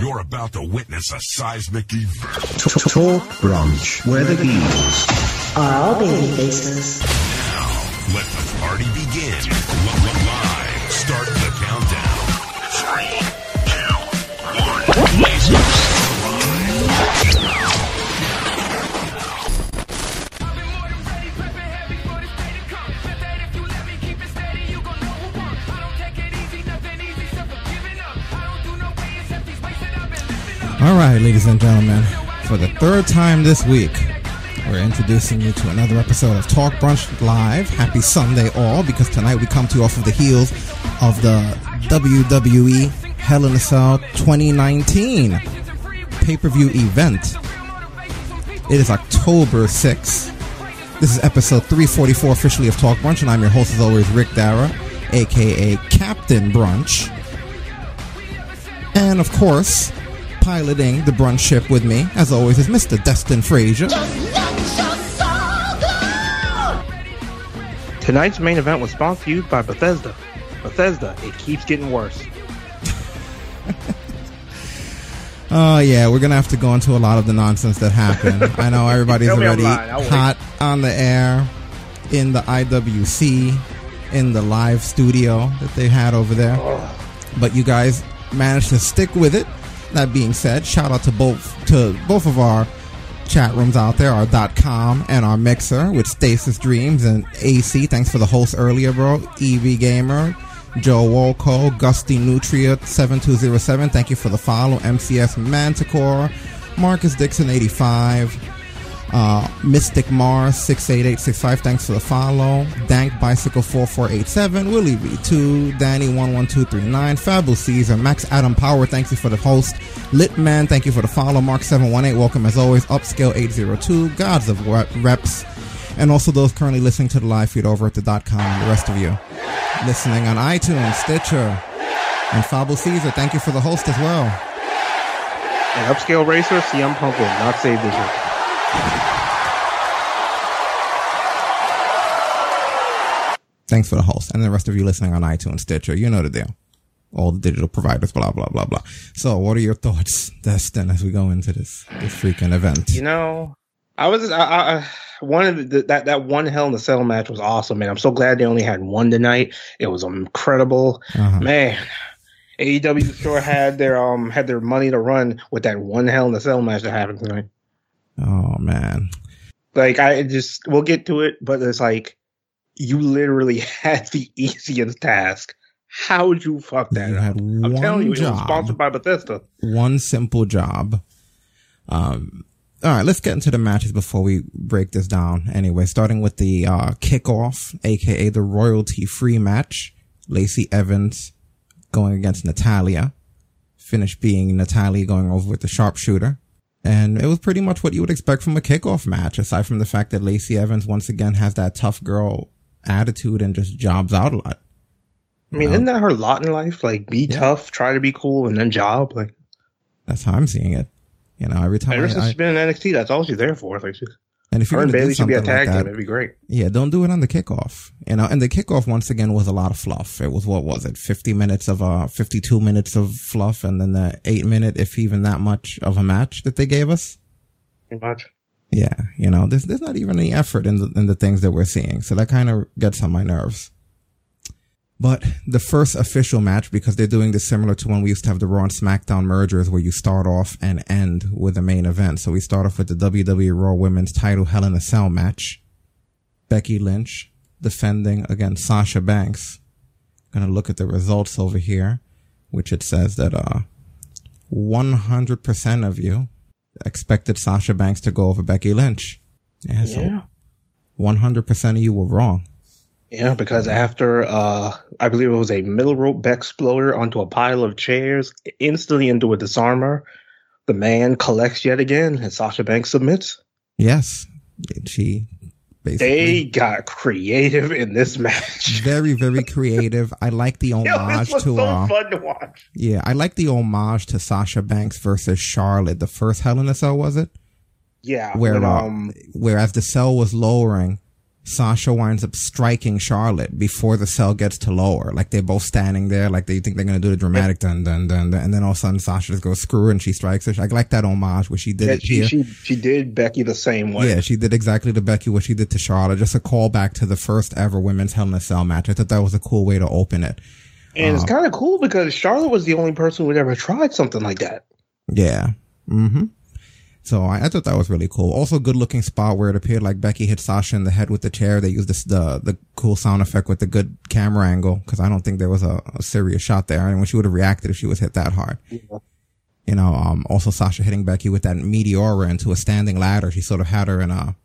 You're about to witness a seismic event. Talk Brunch, where the heels are all baby faces. Now, let the party begin. All right, ladies and gentlemen, for the third time this week, we're introducing you to another episode of Talk Brunch Live. Happy Sunday, all, because tonight we come to you off of the heels of the WWE Hell in a Cell 2019 pay per view event. It is October 6th. This is episode 344 officially of Talk Brunch, and I'm your host, as always, Rick Dara, aka Captain Brunch. And of course, piloting the brunch ship with me, as always, is Mr. Destin Frazier. Tonight's main event was sponsored to you by Bethesda. Bethesda, it keeps getting worse. Oh uh, yeah, we're gonna have to go into a lot of the nonsense that happened. I know everybody's already hot on the air in the IWC, in the live studio that they had over there. But you guys managed to stick with it that being said, shout out to both to both of our chat rooms out there, our .com and our Mixer with Stasis Dreams and AC. Thanks for the host earlier, bro. EV Gamer, Joe Wolco, Gusty Nutria 7207. Thank you for the follow. MCS Manticore, Marcus Dixon 85. Uh, Mystic Mars 68865, thanks for the follow. Dank Bicycle 4487, Willie V2, Danny 11239, Fabulous Caesar, Max Adam Power, thank you for the host. Litman, thank you for the follow. Mark 718, welcome as always. Upscale 802, Gods of Reps, and also those currently listening to the live feed over at the dot .com the rest of you listening on iTunes, Stitcher, and Fabul Caesar, thank you for the host as well. And Upscale Racer, CM Punk will not save this. Thanks for the host and the rest of you listening on iTunes, Stitcher. You know the deal. All the digital providers, blah, blah, blah, blah. So what are your thoughts, Destin, as we go into this, this freaking event? You know, I was, I, I one of the, that, that one Hell in the Cell match was awesome, man. I'm so glad they only had one tonight. It was incredible. Uh-huh. Man, AEW sure had their, um, had their money to run with that one Hell in the Cell match that happened tonight. Oh man. Like I just we'll get to it, but it's like you literally had the easiest task. How would you fuck that you up? Had I'm telling you, job, it was sponsored by Bethesda. One simple job. Um all right, let's get into the matches before we break this down. Anyway, starting with the uh, kickoff, aka the royalty free match. Lacey Evans going against Natalya. Finished being Natalya going over with the sharpshooter. And it was pretty much what you would expect from a kickoff match, aside from the fact that Lacey Evans once again has that tough girl attitude and just jobs out a lot. I mean, isn't that her lot in life? Like, be yeah. tough, try to be cool, and then job. Like, that's how I'm seeing it. You know, every time ever I, since she's been in NXT, that's all she's there for. Like, she's and if you're and Bayley should be a tag like team, it'd be great. Yeah, don't do it on the kickoff. You know, and the kickoff once again was a lot of fluff. It was what was it, fifty minutes of uh, fifty-two minutes of fluff, and then the eight minute, if even that much, of a match that they gave us. Pretty much. Yeah, you know, there's there's not even any effort in the in the things that we're seeing, so that kind of gets on my nerves. But the first official match, because they're doing this similar to when we used to have the Raw and SmackDown mergers where you start off and end with the main event. So we start off with the WWE Raw Women's title Hell in a Cell match. Becky Lynch defending against Sasha Banks. Gonna look at the results over here, which it says that, uh, 100% of you expected Sasha Banks to go over Becky Lynch. Yeah. So yeah. 100% of you were wrong. Yeah, because after uh I believe it was a middle rope back exploder onto a pile of chairs, instantly into a Dis-arm-her, the man collects yet again, and Sasha Banks submits. Yes, she basically they got creative in this match. Very, very creative. I like the homage Yo, to. So uh, fun to watch. Yeah, I like the homage to Sasha Banks versus Charlotte. The first Hell in a Cell was it? Yeah. Where when, uh, um, whereas the cell was lowering, Sasha winds up striking Charlotte before the cell gets to lower. Like they're both standing there, like they think they're gonna do the dramatic dun dun dun, dun and then all of a sudden Sasha just goes screw and she strikes her. I like that homage where she did yeah, it she, here. She, she did Becky the same way. Yeah, she did exactly to Becky what she did to Charlotte. Just a callback to the first ever women's Hell in a Cell match. I thought that was a cool way to open it. And it's um, kind of cool because Charlotte was the only person who had ever tried something like that. Yeah. Mm-hmm. So I, I, thought that was really cool. Also, good looking spot where it appeared like Becky hit Sasha in the head with the chair. They used this, the the cool sound effect with the good camera angle because I don't think there was a, a, serious shot there. I mean, when she would have reacted if she was hit that hard. Yeah. You know, um, also Sasha hitting Becky with that meteora into a standing ladder. She sort of had her in a,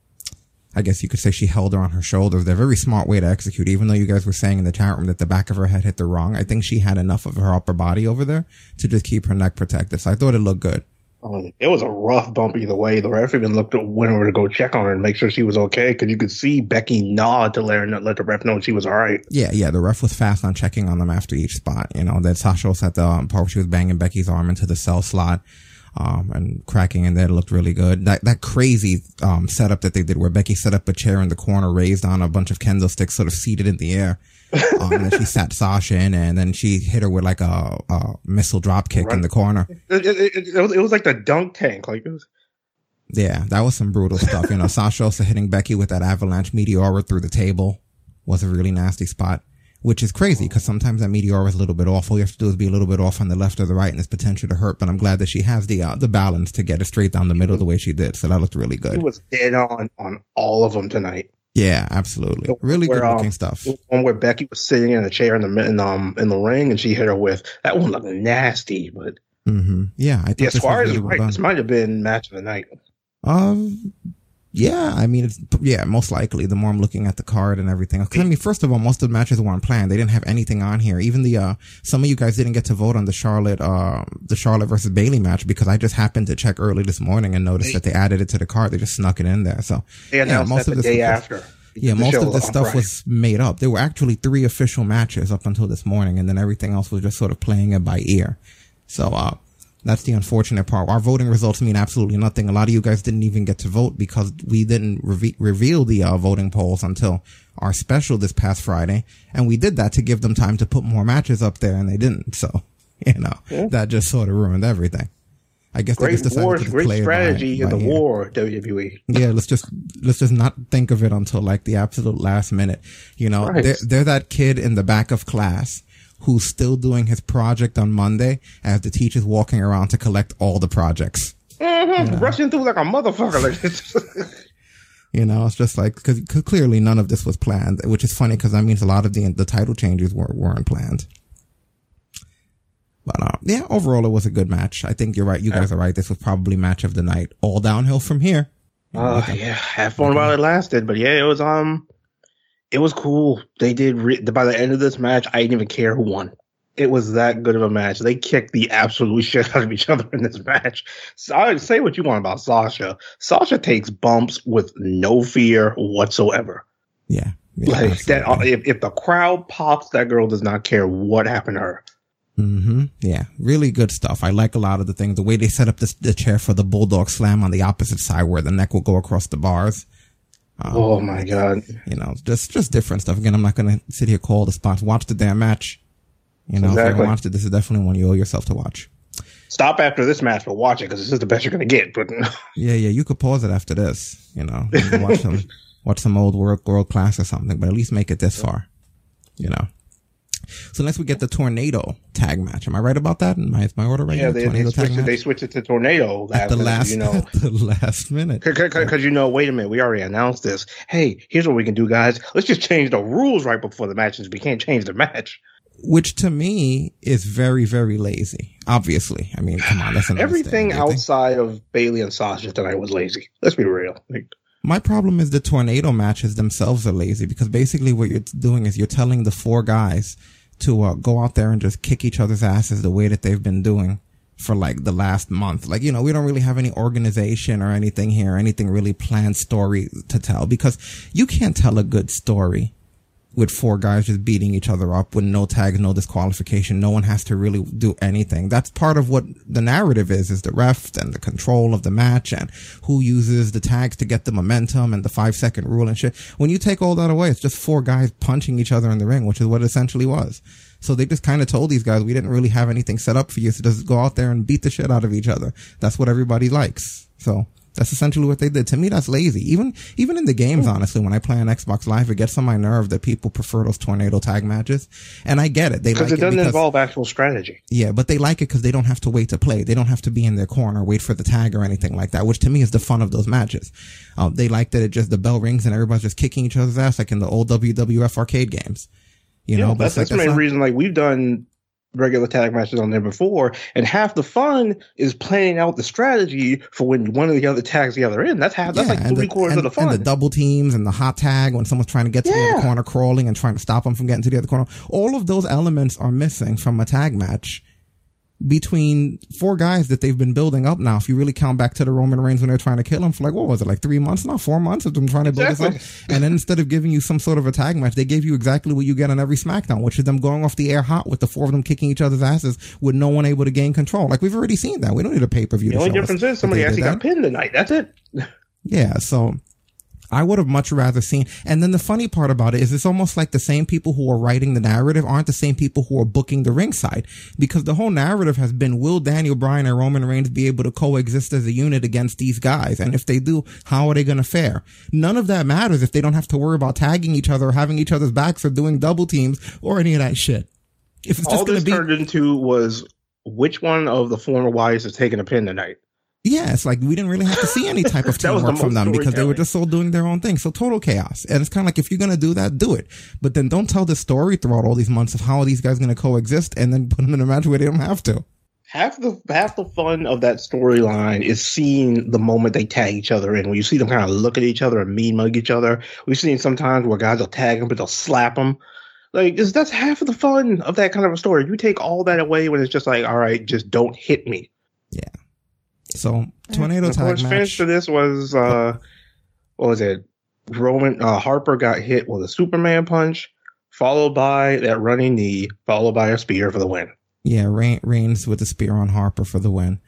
I guess you could say she held her on her shoulders. They're a very smart way to execute. Even though you guys were saying in the chat room that the back of her head hit the wrong, I think she had enough of her upper body over there to just keep her neck protected. So I thought it looked good. It was a rough bump either way. The ref even looked went over to go check on her and make sure she was okay because you could see Becky nod to let her let the ref know she was all right. Yeah, yeah. The ref was fast on checking on them after each spot. You know that Sasha was at the um, part where she was banging Becky's arm into the cell slot. Um, and cracking in there looked really good. That, that crazy, um, setup that they did where Becky set up a chair in the corner, raised on a bunch of kendo sticks, sort of seated in the air. um, and then she sat Sasha in and then she hit her with like a, a missile drop kick right. in the corner. It, it, it, it, was, it was like the dunk tank. Like it was. Yeah, that was some brutal stuff. You know, Sasha also hitting Becky with that avalanche meteora through the table was a really nasty spot, which is crazy because sometimes that meteor is a little bit off. All you have to do is be a little bit off on the left or the right and it's potential to hurt. But I'm glad that she has the, uh, the balance to get it straight down the middle the way she did. So that looked really good. She was dead on on all of them tonight. Yeah, absolutely. Really where, good looking um, stuff. One where Becky was sitting in a chair in the in um in the ring and she hit her with that one looked nasty, but mm-hmm. yeah, I think yeah, Suarez really right. This might have been match of the night. Um, yeah, I mean, it's, yeah, most likely. The more I'm looking at the card and everything. I mean, first of all, most of the matches weren't planned. They didn't have anything on here. Even the, uh, some of you guys didn't get to vote on the Charlotte, uh, the Charlotte versus Bayley match because I just happened to check early this morning and noticed that they added it to the card. They just snuck it in there. So, yeah, most of the day after. Yeah, most of the stuff Friday. was made up. There were actually three official matches up until this morning, and then everything else was just sort of playing it by ear. So, uh, that's the unfortunate part. Our voting results mean absolutely nothing. A lot of you guys didn't even get to vote because we didn't reve- reveal the uh, voting polls until our special this past Friday. And we did that to give them time to put more matches up there and they didn't. So, you know, yeah. that just sort of ruined everything. I guess great they just decided war, to great strategy by, by in the war, WWE. Yeah, let's just let's just not think of it until like the absolute last minute. You know, right. they're, they're that kid in the back of class who's still doing his project on Monday as the teacher's walking around to collect all the projects. Mm-hmm. You know? Rushing through like a motherfucker. you know, it's just like, cause, cause, clearly none of this was planned, which is funny because that means a lot of the, the title changes weren't, weren't planned. But, uh, yeah, overall it was a good match. I think you're right. You guys are right. This was probably match of the night. All downhill from here. Oh, uh, yeah. Have fun while it lasted. But yeah, it was, um, it was cool. They did re- by the end of this match, I didn't even care who won. It was that good of a match. They kicked the absolute shit out of each other in this match. So I say what you want about Sasha. Sasha takes bumps with no fear whatsoever. Yeah. yeah like that. If, if the crowd pops, that girl does not care what happened to her. Mm-hmm. Yeah, really good stuff. I like a lot of the things. The way they set up this, the chair for the bulldog slam on the opposite side, where the neck will go across the bars. Um, oh my god! You know, just just different stuff. Again, I'm not going to sit here call the spots. Watch the damn match. You know, exactly. if you watched it, this is definitely one you owe yourself to watch. Stop after this match, but watch it because this is the best you're going to get. But yeah, yeah, you could pause it after this. You know, you watch some watch some old world world class or something, but at least make it this far. You know. So next we get the tornado tag match. Am I right about that? Am I, is my order right? Yeah, they, they, switched it, they, switched it, to tornado at the last, you know, the last minute. Because you know, wait a minute, we already announced this. Hey, here's what we can do, guys. Let's just change the rules right before the matches. We can't change the match. Which to me is very, very lazy. Obviously, I mean, come on, that's everything outside of Bayley and Sasha tonight was lazy. Let's be real. Like, my problem is the tornado matches themselves are lazy because basically what you're doing is you're telling the four guys to uh, go out there and just kick each other's asses the way that they've been doing for like the last month. Like, you know, we don't really have any organization or anything here, anything really planned story to tell because you can't tell a good story with four guys just beating each other up with no tags, no disqualification. No one has to really do anything. That's part of what the narrative is, is the ref and the control of the match and who uses the tags to get the momentum and the five second rule and shit. When you take all that away, it's just four guys punching each other in the ring, which is what it essentially was. So they just kind of told these guys, we didn't really have anything set up for you. So just go out there and beat the shit out of each other. That's what everybody likes. So that's essentially what they did. To me, that's lazy. Even, even in the games, honestly, when I play on Xbox Live, it gets on my nerve that people prefer those tornado tag matches. And I get it. They like it doesn't because, involve actual strategy. Yeah, but they like it because they don't have to wait to play. They don't have to be in their corner, wait for the tag or anything like that, which to me is the fun of those matches. Um, they like that it just, the bell rings and everybody's just kicking each other's ass like in the old WWF arcade games. You yeah, know, that's, that's, like, the main not, reason. Like we've done regular tag matches on there before, and half the fun is planning out the strategy for when one of the other tags the other end. That's half. That's yeah, like three quarters of the fun. And the double teams and the hot tag when someone's trying to get to yeah. the other corner, crawling and trying to stop them from getting to the other corner. All of those elements are missing from a tag match between four guys that they've been building up now. If you really count back to the Roman Reigns when they're trying to kill him for like, what was it, like three months now, four months of them trying to exactly. build this up. And then instead of giving you some sort of a tag match, they gave you exactly what you get on every SmackDown, which is them going off the air hot with the four of them kicking each other's asses with no one able to gain control. Like we've already seen that. We don't need a pay per view. The only difference is somebody actually got pinned tonight. That's it. Yeah. So I would have much rather seen. And then the funny part about it is it's almost like the same people who are writing the narrative aren't the same people who are booking the ringside because the whole narrative has been will Daniel Bryan and Roman Reigns be able to coexist as a unit against these guys? And if they do, how are they going to fare? None of that matters if they don't have to worry about tagging each other or having each other's backs or doing double teams or any of that shit. If it's All this be- turned into was which one of the former wives is taking a pin tonight? Yeah, it's like we didn't really have to see any type of teamwork the from them because they were just all doing their own thing. So total chaos. And it's kind of like if you're gonna do that, do it. But then don't tell the story throughout all these months of how are these guys gonna coexist and then put them in a match where they don't have to. Half the half the fun of that storyline is seeing the moment they tag each other in. When you see them kind of look at each other and mean mug each other. We've seen sometimes where guys will tag them but they'll slap them. Like that's half of the fun of that kind of a story. You take all that away when it's just like, all right, just don't hit me. Yeah. So tornado the tag match. finish for this was uh, what was it? Roman uh, Harper got hit with a Superman punch, followed by that running knee, followed by a spear for the win. Yeah, Rain, Reigns with the spear on Harper for the win.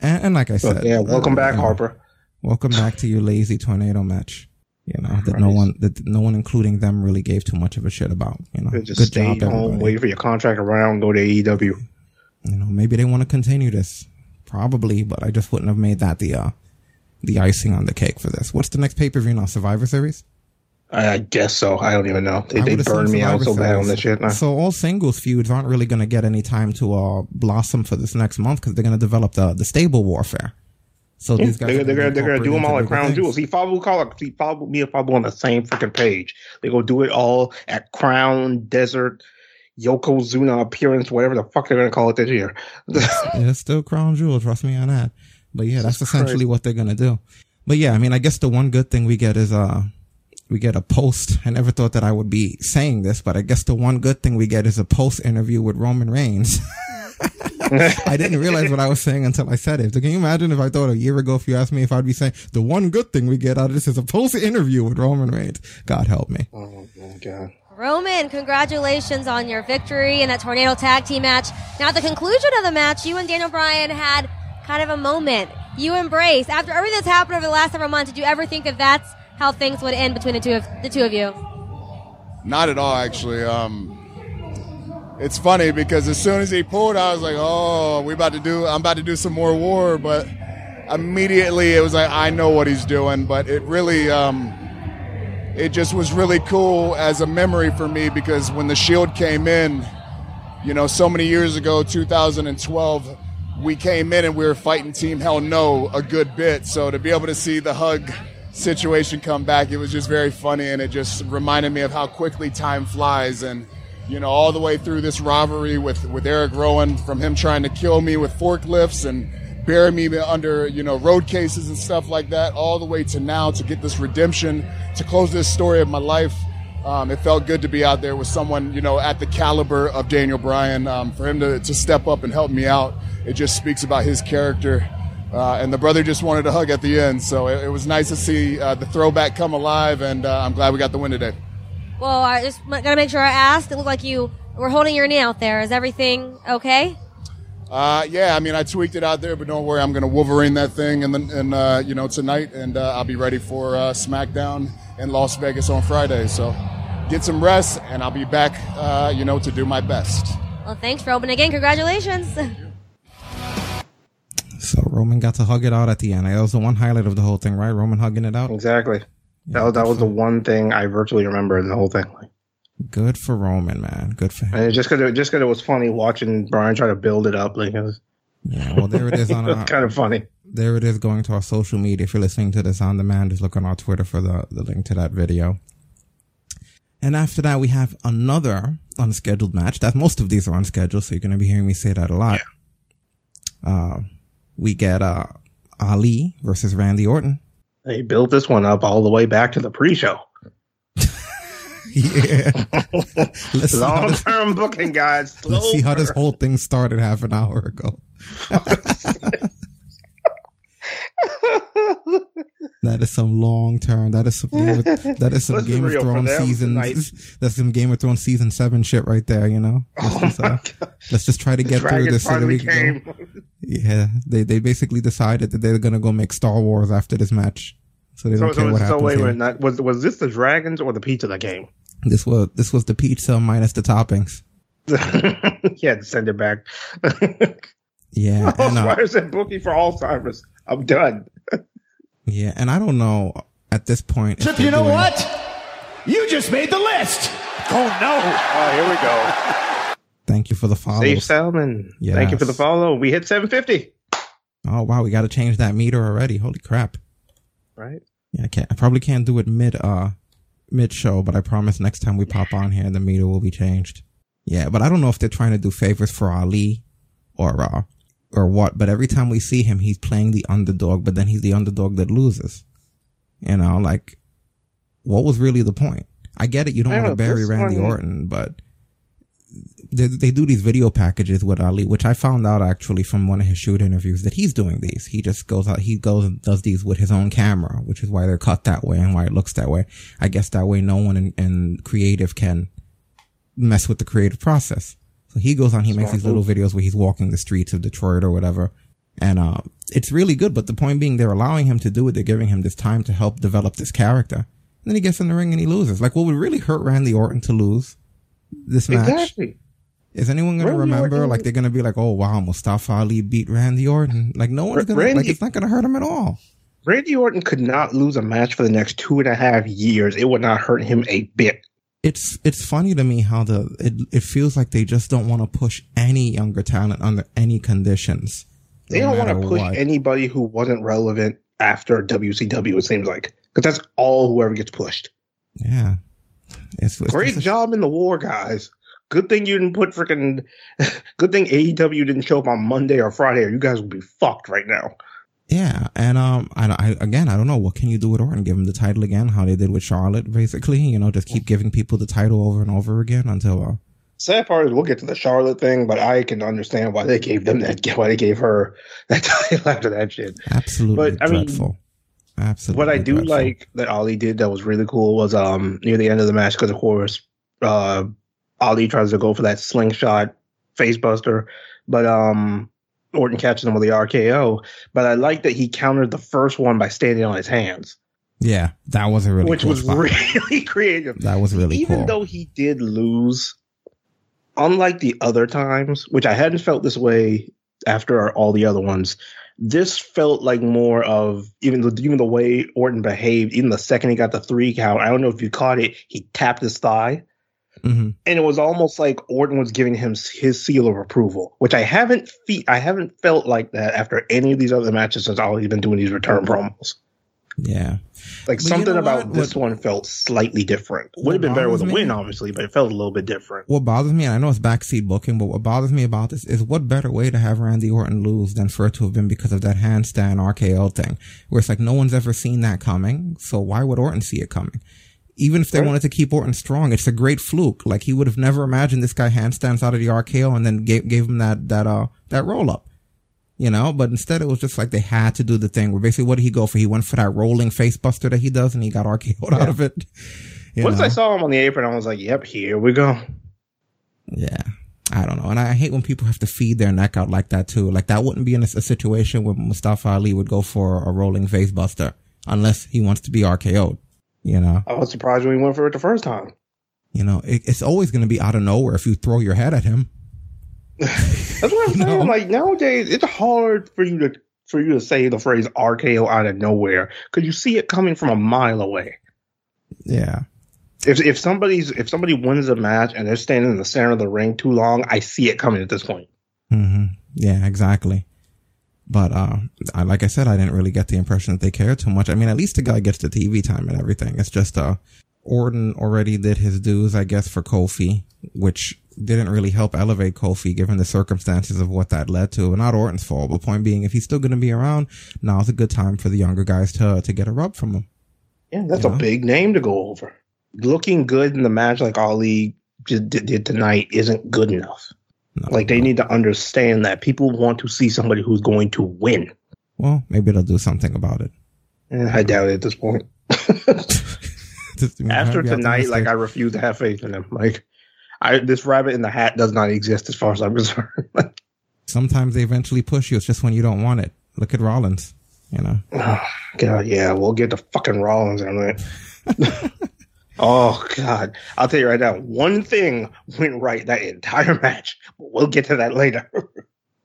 And, and like I said, yeah, welcome uh, back, Harper. Welcome back to your lazy tornado match. You know that no one, that no one, including them, really gave too much of a shit about. You know, just good stay job, home, wait for your contract around, go to AEW. You know, maybe they want to continue this probably, but I just wouldn't have made that the uh, the icing on the cake for this. What's the next pay per view now? Survivor Series. I guess so. I don't even know. They, they burned me out so bad on this shit. Now. So all singles feuds aren't really going to get any time to uh, blossom for this next month because they're going to develop the the stable warfare. So yeah, these guys they're, they're, gonna, they're gonna do them all at Crown Jewel. See, follow call it. See, follow me and follow on the same freaking page. They go do it all at Crown Desert Yokozuna appearance, whatever the fuck they're gonna call it this year. it's still Crown Jewel, trust me on that. But yeah, that's essentially what they're gonna do. But yeah, I mean, I guess the one good thing we get is uh we get a post. I never thought that I would be saying this, but I guess the one good thing we get is a post interview with Roman Reigns. I didn't realize what I was saying until I said it. So can you imagine if I thought a year ago, if you asked me if I'd be saying the one good thing we get out of this is a post interview with Roman Reigns? God help me. Oh my God. Roman, congratulations on your victory in that tornado tag team match. Now, at the conclusion of the match, you and Daniel Bryan had kind of a moment. You embrace after everything that's happened over the last several months. Did you ever think that that's how things would end between the two of the two of you? Not at all, actually. Um, it's funny because as soon as he pulled, I was like, "Oh, we about to do. I'm about to do some more war." But immediately, it was like, "I know what he's doing." But it really. Um, it just was really cool as a memory for me because when the Shield came in, you know, so many years ago, 2012, we came in and we were fighting Team Hell No a good bit. So to be able to see the hug situation come back, it was just very funny and it just reminded me of how quickly time flies and you know, all the way through this rivalry with, with Eric Rowan, from him trying to kill me with forklifts and bury me under, you know, road cases and stuff like that, all the way to now to get this redemption, to close this story of my life. Um, it felt good to be out there with someone, you know, at the caliber of Daniel Bryan. Um, for him to, to step up and help me out, it just speaks about his character. Uh, and the brother just wanted a hug at the end. So it, it was nice to see uh, the throwback come alive, and uh, I'm glad we got the win today. Well, I just gotta make sure I asked. It looked like you were holding your knee out there. Is everything okay? Uh, yeah, I mean, I tweaked it out there, but don't worry, I'm going to Wolverine that thing and then, and uh, you know, tonight, and uh, I'll be ready for uh, SmackDown in Las Vegas on Friday. So get some rest, and I'll be back, uh, you know, to do my best. Well, thanks, Roman. Again, congratulations. So Roman got to hug it out at the end. That was the one highlight of the whole thing, right? Roman hugging it out. Exactly. Yeah, that, that was the one thing I virtually remember in the whole thing. Good for Roman, man. Good for him. And just because just because it was funny watching Bryan try to build it up, like it was. Yeah, well, there it is on. Our, kind of funny. There it is going to our social media. If you're listening to this on demand, just look on our Twitter for the, the link to that video. And after that, we have another unscheduled match. That most of these are unscheduled, so you're going to be hearing me say that a lot. Yeah. Uh, we get uh, Ali versus Randy Orton. They built this one up all the way back to the pre-show. yeah. Long term booking, guys. Let's see how this whole thing started half an hour ago. that is some long term. That is some that is some Game of Thrones season. That's some Game of Thrones season seven shit right there. You know. Let's, oh just, uh, let's just try to get through this so that we can go. Yeah, they they basically decided that they're gonna go make Star Wars after this match, so they don't so, care so, what so happens. So wait, wait, not, was was this the dragons or the pizza that came? This was this was the pizza minus the toppings. yeah, send it back. yeah, and, uh, why is it booking for Alzheimer's? I'm done. yeah, and I don't know at this point. Chip, you know doing... what? You just made the list. Oh no! Oh, here we go. Thank you for the follow. Safe Salmon. Yes. Thank you for the follow. We hit 750. Oh wow, we got to change that meter already. Holy crap! Right. Yeah, I can't. I probably can't do it mid uh mid show, but I promise next time we pop on here, the meter will be changed. Yeah, but I don't know if they're trying to do favors for Ali or uh, or what. But every time we see him, he's playing the underdog, but then he's the underdog that loses. You know, like what was really the point? I get it. You don't want to bury Randy one... Orton, but they, they do these video packages with Ali, which I found out actually from one of his shoot interviews that he's doing these. He just goes out, he goes and does these with his own camera, which is why they're cut that way and why it looks that way. I guess that way no one in, in creative can mess with the creative process. So he goes on, he makes these little videos where he's walking the streets of Detroit or whatever. And, uh, it's really good. But the point being, they're allowing him to do it. They're giving him this time to help develop this character. And then he gets in the ring and he loses. Like, what would really hurt Randy Orton to lose this match? Exactly is anyone going to remember? Orton. Like they're going to be like, "Oh wow, Mustafa Ali beat Randy Orton." Like no one's going to like. It's not going to hurt him at all. Randy Orton could not lose a match for the next two and a half years. It would not hurt him a bit. It's it's funny to me how the it, it feels like they just don't want to push any younger talent under any conditions. They no don't want to push what. anybody who wasn't relevant after WCW. It seems like because that's all whoever gets pushed. Yeah, it's, it's great job in the war, guys. Good thing you didn't put freaking. Good thing AEW didn't show up on Monday or Friday, or you guys would be fucked right now. Yeah, and um, I, I again, I don't know what can you do with Orton. Give him the title again, how they did with Charlotte, basically. You know, just keep giving people the title over and over again until. Uh, Sad part is we'll get to the Charlotte thing, but I can understand why they gave them that. Why they gave her that title after that shit. Absolutely but, I dreadful. Mean, Absolutely. What I do like that Ali did that was really cool was um near the end of the match because of course uh Ali tries to go for that slingshot facebuster, but um, Orton catches him with the RKO. But I like that he countered the first one by standing on his hands. Yeah, that was a really which cool was spot. really creative. That was really even cool. though he did lose. Unlike the other times, which I hadn't felt this way after all the other ones, this felt like more of even the even the way Orton behaved. Even the second he got the three count, I don't know if you caught it. He tapped his thigh, Mm-hmm. And it was almost like Orton was giving him his seal of approval, which I haven't fe- I haven't felt like that after any of these other matches since all he's been doing these return promos. Yeah. Like but something you know about what? this what, one felt slightly different. Would have been better with a win, obviously, but it felt a little bit different. What bothers me, and I know it's backseat booking, but what bothers me about this is what better way to have Randy Orton lose than for it to have been because of that handstand RKO thing, where it's like no one's ever seen that coming, so why would Orton see it coming? even if they right. wanted to keep Orton strong, it's a great fluke. Like he would have never imagined this guy handstands out of the RKO and then gave, gave him that, that, uh, that roll up. You know, but instead it was just like they had to do the thing where basically what did he go for? He went for that rolling face buster that he does and he got RKO'd yeah. out of it. Once know? I saw him on the apron, I was like, "Yep, here we go." Yeah, I don't know, and I hate when people have to feed their neck out like that too. Like that wouldn't be in a, a situation where Mustafa Ali would go for a rolling face buster unless he wants to be RKO'd. You know, I was surprised when he went for it the first time. You know, it, it's always going to be out of nowhere if you throw your head at him. That's what I'm saying. Like nowadays, it's hard for you to for you to say the phrase RKO out of nowhere because you see it coming from a mile away. Yeah. If if somebody's if somebody wins a match and they're standing in the center of the ring too long, I see it coming at this point. Mm-hmm. Yeah, exactly. But uh, I, like I said, I didn't really get the impression that they cared too much. I mean, at least the guy gets the TV time and everything. It's just uh, Orton already did his dues, I guess, for Kofi, which didn't really help elevate Kofi given the circumstances of what that led to. But not Orton's fault. But point being, if he's still going to be around, now's a good time for the younger guys to to get a rub from him. Yeah, that's you know? a big name to go over. Looking good in the match like Ali did, did tonight isn't good enough. No, like they no. need to understand that people want to see somebody who's going to win. Well, maybe they'll do something about it. Eh, I doubt it at this point. After tonight, like I refuse to have faith in them. Like I, this rabbit in the hat does not exist as far as I'm concerned. Sometimes they eventually push you. It's just when you don't want it. Look at Rollins. You know. Oh, God, yeah, we'll get the fucking Rollins on it. oh God, I'll tell you right now. One thing went right that entire match. We'll get to that later.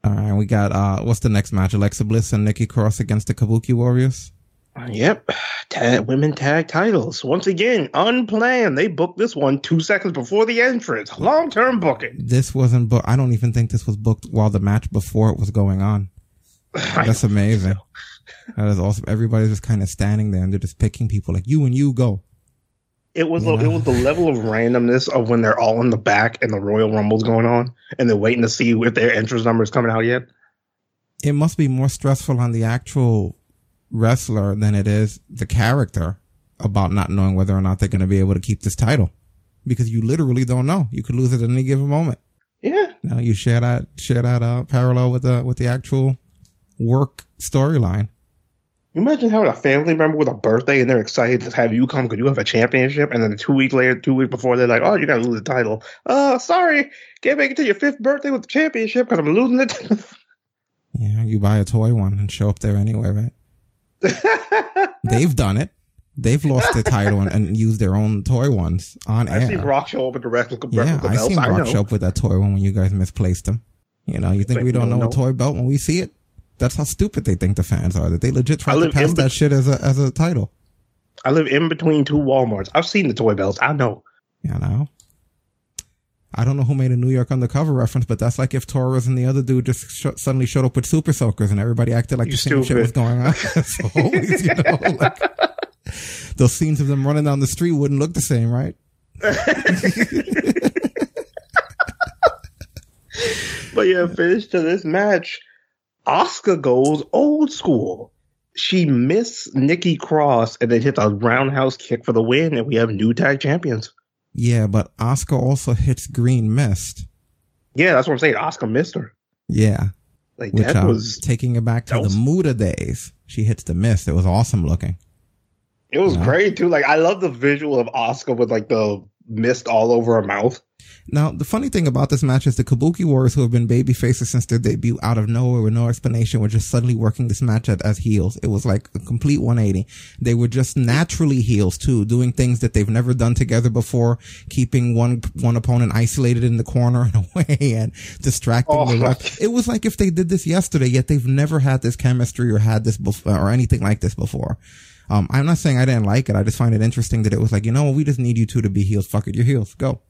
All right, we got uh, what's the next match? Alexa Bliss and Nikki Cross against the Kabuki Warriors. Yep, tag, women tag titles once again unplanned. They booked this one two seconds before the entrance. Long term booking. This wasn't booked. I don't even think this was booked while the match before it was going on. That's amazing. So. That is awesome. Everybody's just kind of standing there and they're just picking people like you and you go. It was it was the level of randomness of when they're all in the back and the Royal Rumble's going on and they're waiting to see if their entrance number is coming out yet. It must be more stressful on the actual wrestler than it is the character about not knowing whether or not they're going to be able to keep this title because you literally don't know. You could lose it at any given moment. Yeah. Now you share that share that uh, parallel with the with the actual work storyline. Imagine having a family member with a birthday and they're excited to have you come because you have a championship, and then two weeks later, two weeks before, they're like, "Oh, you got to lose the title." Oh, sorry, can't make it to your fifth birthday with the championship because I'm losing it. yeah, you buy a toy one and show up there anyway, right? They've done it. They've lost the title and, and, used their own toy ones on I've air. i seen Brock show up with the replica, of the Yeah, I've seen Brock show up with that toy one when you guys misplaced them. You know, you think we don't know, know a toy belt when we see it? That's how stupid they think the fans are. That they legit try to pass that shit as a as a title. I live in between two WalMarts. I've seen the toy belts. I know. You know. I don't know who made a New York undercover reference, but that's like if Torres and the other dude just sh- suddenly showed up with super soakers and everybody acted like you the same shit was going on. so always, you know, like, those scenes of them running down the street wouldn't look the same, right? but yeah, finish to this match. Asuka goes old school. She missed Nikki Cross and then hit a roundhouse kick for the win, and we have new tag champions. Yeah, but Asuka also hits Green Mist. Yeah, that's what I'm saying. Asuka missed her. Yeah. Like Which, that um, was taking it back to the Muda days. She hits the mist. It was awesome looking. It was you know? great too. Like I love the visual of Asuka with like the mist all over her mouth. Now, the funny thing about this match is the Kabuki Warriors, who have been baby faces since their debut out of nowhere with no explanation, were just suddenly working this match as, as heels. It was like a complete 180. They were just naturally heels too, doing things that they've never done together before, keeping one, one opponent isolated in the corner in a way and distracting oh, the ref. It was like if they did this yesterday, yet they've never had this chemistry or had this before, or anything like this before. Um, I'm not saying I didn't like it. I just find it interesting that it was like, you know, we just need you two to be heels. Fuck it, you're heels. Go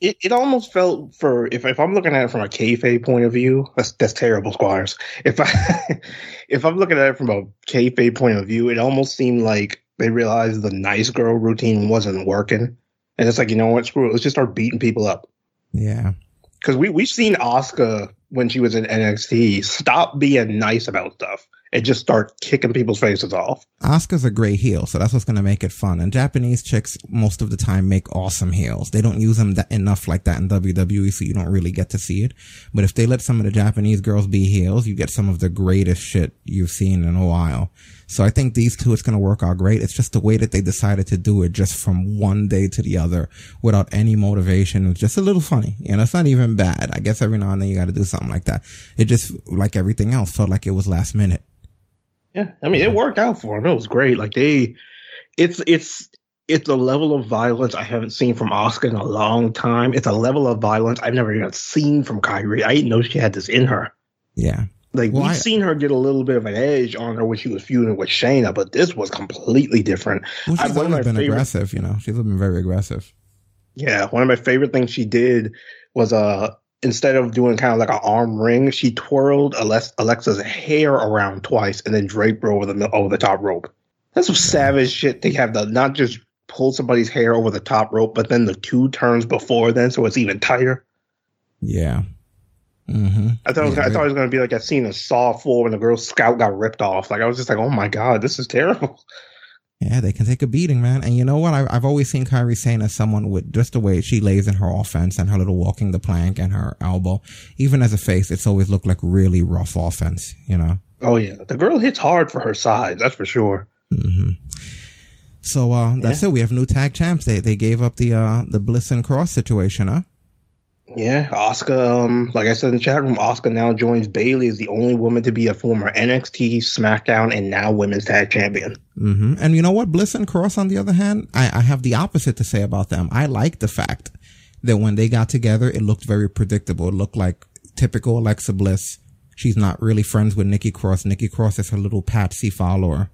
it, it almost felt for if if I'm looking at it from a kayfabe point of view, that's that's terrible, Squires. If I if I'm looking at it from a kayfabe point of view, it almost seemed like they realized the nice girl routine wasn't working, and it's like you know what, screw it, let's just start beating people up. Yeah, because we we've seen Asuka when she was in NXT stop being nice about stuff and just start kicking people's faces off. Asuka's a great heel, so that's what's going to make it fun. And Japanese chicks most of the time make awesome heels. They don't use them that enough like that in WWE, so you don't really get to see it. But if they let some of the Japanese girls be heels, you get some of the greatest shit you've seen in a while. So I think these two, it's going to work out great. It's just the way that they decided to do it just from one day to the other without any motivation. It was just a little funny. You know, it's not even bad. I guess every now and then you got to do something like that. It just, like everything else, felt like it was last minute. Yeah. I mean, it worked out for them. It was great. Like they, it's, it's, it's a level of violence I haven't seen from Asuka in a long time. It's a level of violence I've never even seen from Kairi. I didn't know she had this in her. Yeah. Like well, we've I, seen her get a little bit of an edge on her when she was feuding with Shayna, but this was completely different. Well, she's always been favorite, aggressive, you know. She's been very aggressive. Yeah, one of my favorite things she did was uh instead of doing kind of like an arm ring, she twirled Alexa's hair around twice and then draped her over the over the top rope. That's some savage shit. They have to not just pull somebody's hair over the top rope, but then the two turns before then, so it's even tighter. Yeah, Mm-hmm. I thought it was, I thought it was going to be like a scene of Saw Four when the girl scout got ripped off. Like I was just like, oh my god, this is terrible. Yeah, they can take a beating, man. And you know what? I, have always seen Kairi Sane as someone with just the way she lays in her offense and her little walking the plank and her elbow. Even as a face, it's always looked like really rough offense, you know? Oh yeah. The girl hits hard for her size. That's for sure. Mm-hmm. So, uh, that's yeah. it. We have new tag champs. They, they gave up the, uh, the Bliss and Cross situation, huh? Yeah, Asuka. Um, like I said in the chat room, Asuka now joins Bayley as the only woman to be a former NXT, SmackDown, and now Women's Tag Champion. Mm-hmm. And you know what? Bliss and Cross, on the other hand, I, I have the opposite to say about them. I like the fact that when they got together, it looked very predictable. It looked like typical Alexa Bliss. She's not really friends with Nikki Cross. Nikki Cross is her little patsy follower,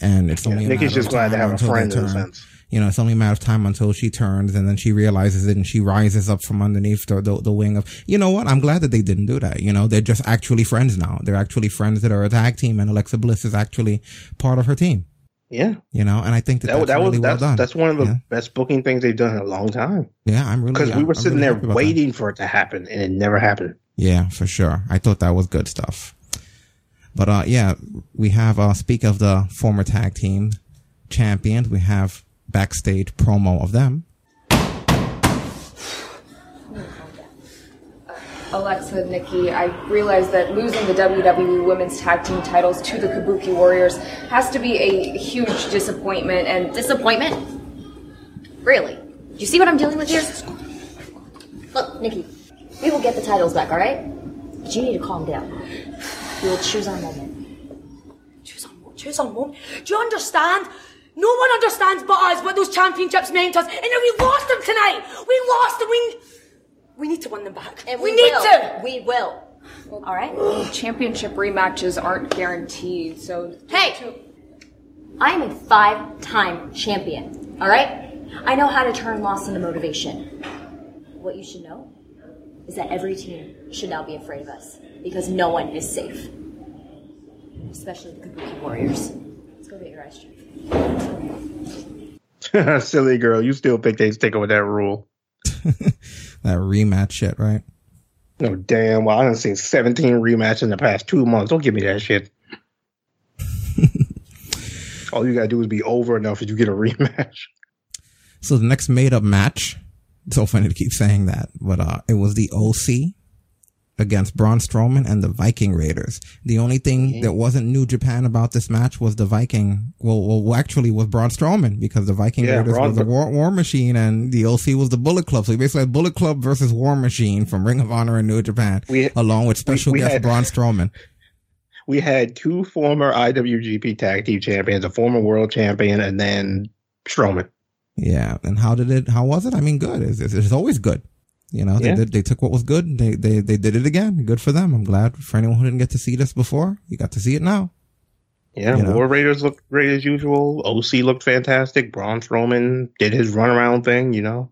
and it's only yeah, Nikki's just glad to have a friend in a sense you know, it's only a matter of time until she turns and then she realizes it and she rises up from underneath the, the, the, wing of, you know what? I'm glad that they didn't do that. You know, they're just actually friends now. They're actually friends that are a tag team and Alexa Bliss is actually part of her team. Yeah. You know, and I think that, that, that's that was, that's. That's one of the yeah. best booking things they've done in a long time. Yeah, I'm really because we were I'm sitting really there waiting for it to happen, and it never happened. Yeah, for sure. I thought that was good stuff. But uh, yeah, we have uh, speak of the former tag team champions. We have backstage promo of them. Alexa, Nikki, I realize that losing the WWE Women's Tag Team titles to the Kabuki Warriors has to be a huge disappointment and disappointment. Really? Do you see what I'm dealing with here? Look, Nikki, we will get the titles back, all right? But you need to calm down. We will choose our moment. Choose our moment. Choose our moment. Do you understand? No one understands but us what those championships meant to us, and then we lost them tonight. We lost them. We we need to win them back. And we, we need to. We will. All right. Championship rematches aren't guaranteed, so. Hey, I am a five-time champion. All right. I know how to turn loss into motivation. What you should know is that every team should now be afraid of us because no one is safe, especially the Kabuki Warriors. Let's go get your ice cream. Silly girl, you still pick they stick with that rule. that rematch shit, right? No damn well. I done seen 17 rematches in the past two months. Don't give me that shit. All you gotta do is be over enough if you get a rematch. So the next made up match, it's so funny to keep saying that, but uh it was the OC against Braun Strowman and the Viking Raiders. The only thing that wasn't New Japan about this match was the Viking. Well, well actually was Braun Strowman because the Viking yeah, Raiders Braun, was the War, War, Machine and the OC was the Bullet Club. So we basically had Bullet Club versus War Machine from Ring of Honor and New Japan, we, along with special we, we guest had, Braun Strowman. We had two former IWGP Tag Team Champions, a former World Champion, and then Strowman. Yeah, and how did it? How was it? I mean, good. It's, it's always good. You know, yeah. they did, they took what was good. They, they, they did it again. Good for them. I'm glad for anyone who didn't get to see this before. You got to see it now. Yeah, you know? War Raiders looked great as usual. OC looked fantastic. Braun Strowman did his runaround thing, you know.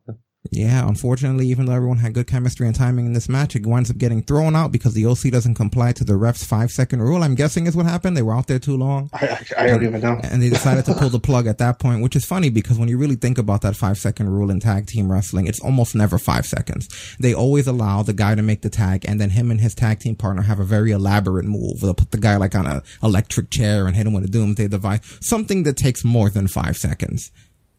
Yeah, unfortunately, even though everyone had good chemistry and timing in this match, it winds up getting thrown out because the OC doesn't comply to the ref's five second rule. I'm guessing is what happened. They were out there too long. I, I, I don't even know. And they decided to pull the plug at that point, which is funny because when you really think about that five second rule in tag team wrestling, it's almost never five seconds. They always allow the guy to make the tag and then him and his tag team partner have a very elaborate move. They'll put the guy like on an electric chair and hit him with a doomsday device, something that takes more than five seconds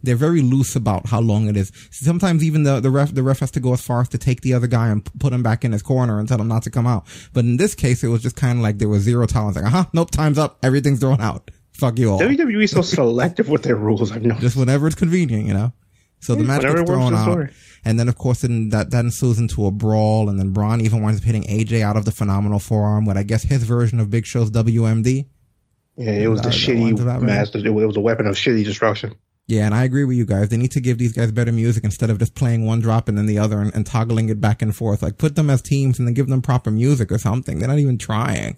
they're very loose about how long it is. Sometimes even the, the ref, the ref has to go as far as to take the other guy and put him back in his corner and tell him not to come out. But in this case, it was just kind of like there was zero tolerance. Like, uh huh, nope, time's up. Everything's thrown out. Fuck you all. WWE so selective with their rules. I've noticed. Just whenever it's convenient, you know. So the match gets thrown out, story. and then of course then that that ensues into a brawl, and then Braun even winds up hitting AJ out of the phenomenal forearm with I guess his version of Big Show's WMD. Yeah, it was the Uh, shitty one's about right. master. It was a weapon of shitty destruction. Yeah, and I agree with you guys. They need to give these guys better music instead of just playing one drop and then the other and, and toggling it back and forth. Like put them as teams and then give them proper music or something. They're not even trying.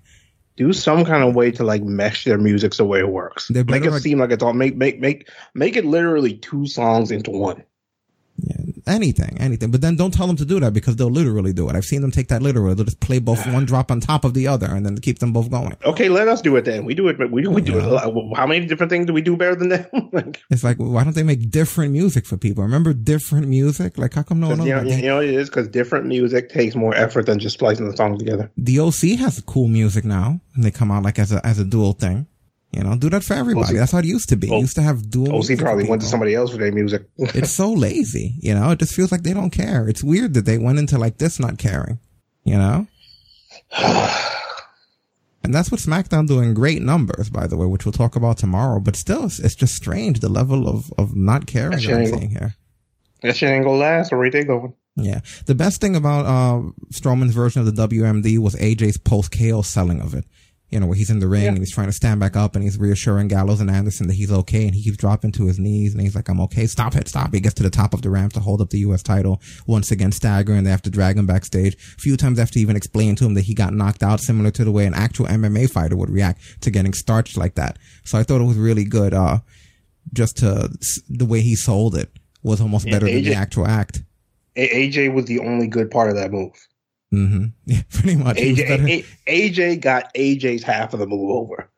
Do some kind of way to like mesh their music the way it works. Make it like- seem like it's all make make make make it literally two songs into one. Anything, anything. But then don't tell them to do that because they'll literally do it. I've seen them take that literally. They'll just play both one drop on top of the other and then keep them both going. Okay, let us do it then. We do it. We do. We do it. How many different things do we do better than them? like, It's like, why don't they make different music for people? Remember different music? Like, how come no one? you, know, you know it is because different music takes more effort than just splicing the songs together. the OC has cool music now, and they come out like as a as a dual thing. You know, do that for everybody. OC That's how it used to be. It used to have dual. OC probably went to somebody else for their music. it's so lazy. You know, it just feels like they don't care. It's weird that they went into like this not caring. You know. And that's what SmackDown doing great numbers, by the way, which we'll talk about tomorrow. But still, it's, it's just strange the level of, of not caring That that I'm seeing here. that shit ain't gonna last. Or where they going? Yeah. The best thing about uh, Strowman's version of the WMD was AJ's post KO selling of it. You know, where he's in the ring and he's trying to stand back up and he's reassuring Gallows and Anderson that he's okay and he keeps dropping to his knees and he's like, I'm okay. Stop it. Stop. He gets to the top of the ramp to hold up the U.S. title. Once again, staggering. They have to drag him backstage. A few times after even explaining to him that he got knocked out, similar to the way an actual MMA fighter would react to getting starched like that. So I thought it was really good. Uh, just to, the way he sold it was almost Yeah, better than the actual act. AJ was the only good part of that move. Mm-hmm. Yeah, pretty much. AJ, A- AJ got AJ's half of the move over.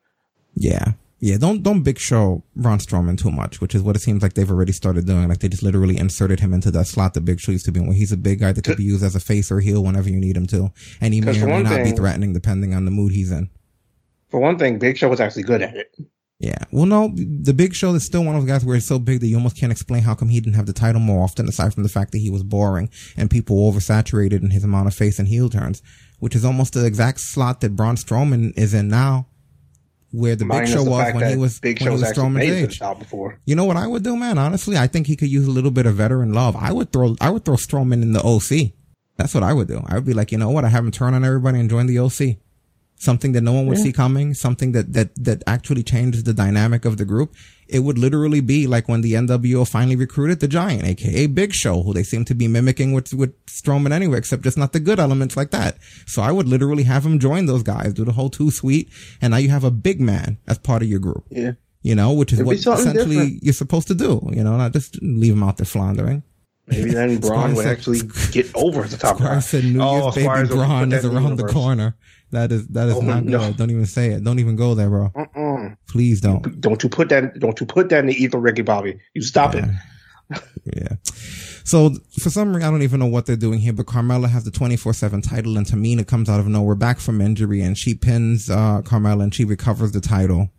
Yeah. Yeah, don't don't big show Braun Strowman too much, which is what it seems like they've already started doing. Like they just literally inserted him into that slot that Big Show used to be in, where he's a big guy that could be used as a face or heel whenever you need him to, and he may or may not be threatening depending on the mood he's in. For one thing, Big Show was actually good at it. Yeah. Well, no, the Big Show is still one of those guys where it's so big that you almost can't explain how come he didn't have the title more often, aside from the fact that he was boring and people oversaturated in his amount of face and heel turns, which is almost the exact slot that Braun Strowman is in now, where the Minus Big Show the was when he was Big when he was Strowman's made it to the age. before. You know what I would do, man? Honestly, I think he could use a little bit of veteran love. I would throw, I would throw Strowman in the OC. That's what I would do. I would be like, you know what? I have him turn on everybody and join the OC. Something that no one would Yeah. see coming. Something that, that, that actually changes the dynamic of the group. It would literally be like when the NWO finally recruited the Giant, aka Big Show, who they seem to be mimicking with, with Strowman anyway, except just not the good elements like that. So I would literally have him join those guys, do the whole Too Sweet, and now you have a big man as part of your group Yeah. you know, which is It'd what essentially different. you're supposed to do, you know, not just leave him out there floundering. Maybe then Braun Squire would said- actually get over the top Squire guy. said New Year's Oh, baby Squires Braun is that in around the corner. That is that is Oh, not no. good. Don't even say it. Don't even go there, bro. Mm-mm. Please don't. Don't you put that? Don't you put that in the ether, Ricky Bobby? You stop it. Yeah. So for some reason, I don't even know what they're doing here, but Carmella has the 24-7 title and Tamina comes out of nowhere back from injury and she pins, uh, Carmella and she recovers the title.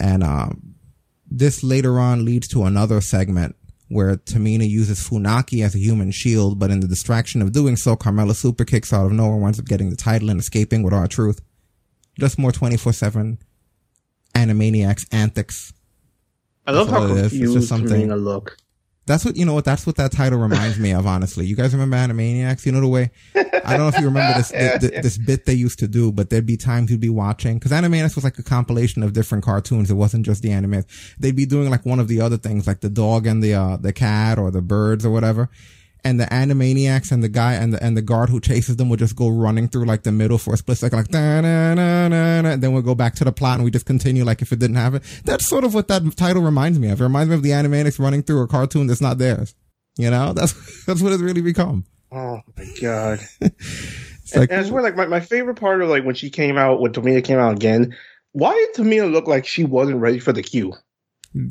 And, um, this later on leads to another segment where Tamina uses Funaki as a human shield, but in the distraction of doing so, Carmella super kicks out of nowhere, winds up getting the title and escaping with R-Truth. Just more 24-7 Animaniacs antics. I love That's how all it is. It's confused just something- Tamina look. That's what you know. What that's what that title reminds me of. Honestly, you guys remember Animaniacs? You know the way. I don't know if you remember this Yeah, thi- thi- yeah. this bit they used to do, but there'd be times you'd be watching because Animaniacs was like a compilation of different cartoons. It wasn't just the Animaniacs. They'd be doing like one of the other things, like the dog and the uh the cat or the birds or whatever. And the Animaniacs and the guy and the and the guard who chases them would just go running through like the middle for a split second, like da na na na na. Then we'll go back to the plot and we just continue like if it didn't happen. That's sort of what that title reminds me of. It reminds me of the Animaniacs running through a cartoon that's not theirs. You know, that's that's what it's really become. Oh my god! It's like and I swear, like my, my favorite part of like when she came out, when Tamina came out again. Why did Tamina look like she wasn't ready for the cue?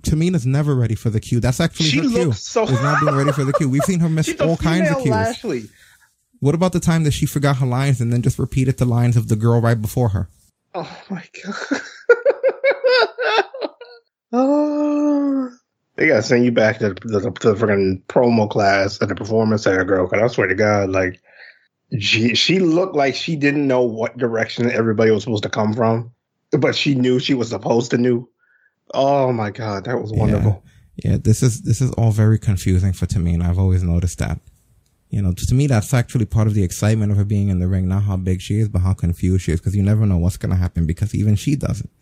Tamina's never ready for the cue. That's actually She her cue. so- Is not being ready for the cue. We've seen her miss She's a all kinds of cues. Lashley. What about the time that she forgot her lines and then just repeated the lines of the girl right before her? Oh my god! oh, they gotta send you back to the, to the, to the freaking promo class at the performance center, girl. Cause I swear to God, like she she looked like she didn't know what direction everybody was supposed to come from, but she knew she was supposed to knew. Oh my god, that was wonderful. Yeah, yeah, this is this is all very confusing for Tamina. I've always noticed that. You know, to me, that's actually part of the excitement of her being in the ring. Not how big she is, but how confused she is, because you never know what's going to happen. Because even she doesn't.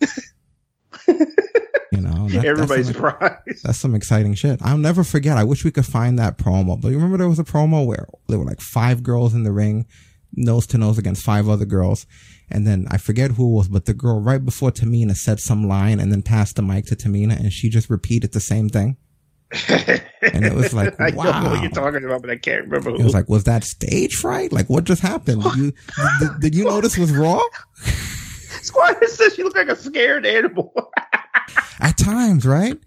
you know, that, everybody's that's some, surprised. That's some exciting shit. I'll never forget. I wish we could find that promo. But you remember there was a promo where there were like five girls in the ring, nose to nose against five other girls, and then I forget who it was, but the girl right before Tamina said some line and then passed the mic to Tamina, and she just repeated the same thing. and it was like, wow. I don't know what you're talking about, but I can't remember. Who. It was like, was that stage fright? Like, what just happened? Did you did, did you notice was Raw? Squire says she looked like a scared animal. At times, right?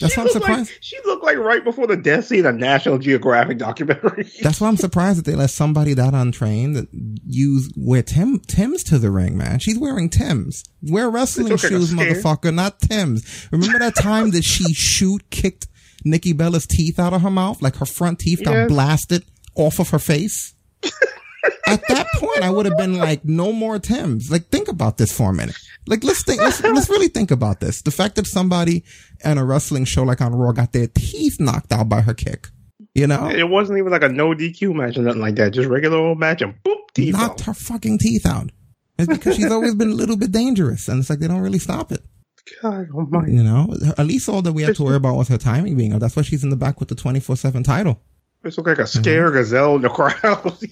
That's she why I'm surprised. Like, she looked like right before the death scene of National Geographic documentary. That's why I'm surprised that they let somebody that untrained that use wear Tim Tim's to the ring, man. She's wearing Tim's. Wear wrestling shoes, motherfucker, not Tim's. Remember that time that she shoot kicked Nikki Bella's teeth out of her mouth? Like her front teeth got blasted off of her face? At that point, I would have been like, no more Tim's. Like, think about this for a minute. Like, let's think, let's, let's really think about this. The fact that somebody in a wrestling show like on Raw got their teeth knocked out by her kick. You know? It wasn't even like a no DQ match or nothing like that. Just regular old match and boop, teeth Knocked out. her fucking teeth out. It's because she's always been a little bit dangerous and it's like they don't really stop it. God oh my. You know, at least all that we have to worry about was her timing being up. That's why she's in the back with the 24-7 title. This look like a scare mm-hmm. gazelle in the crowd.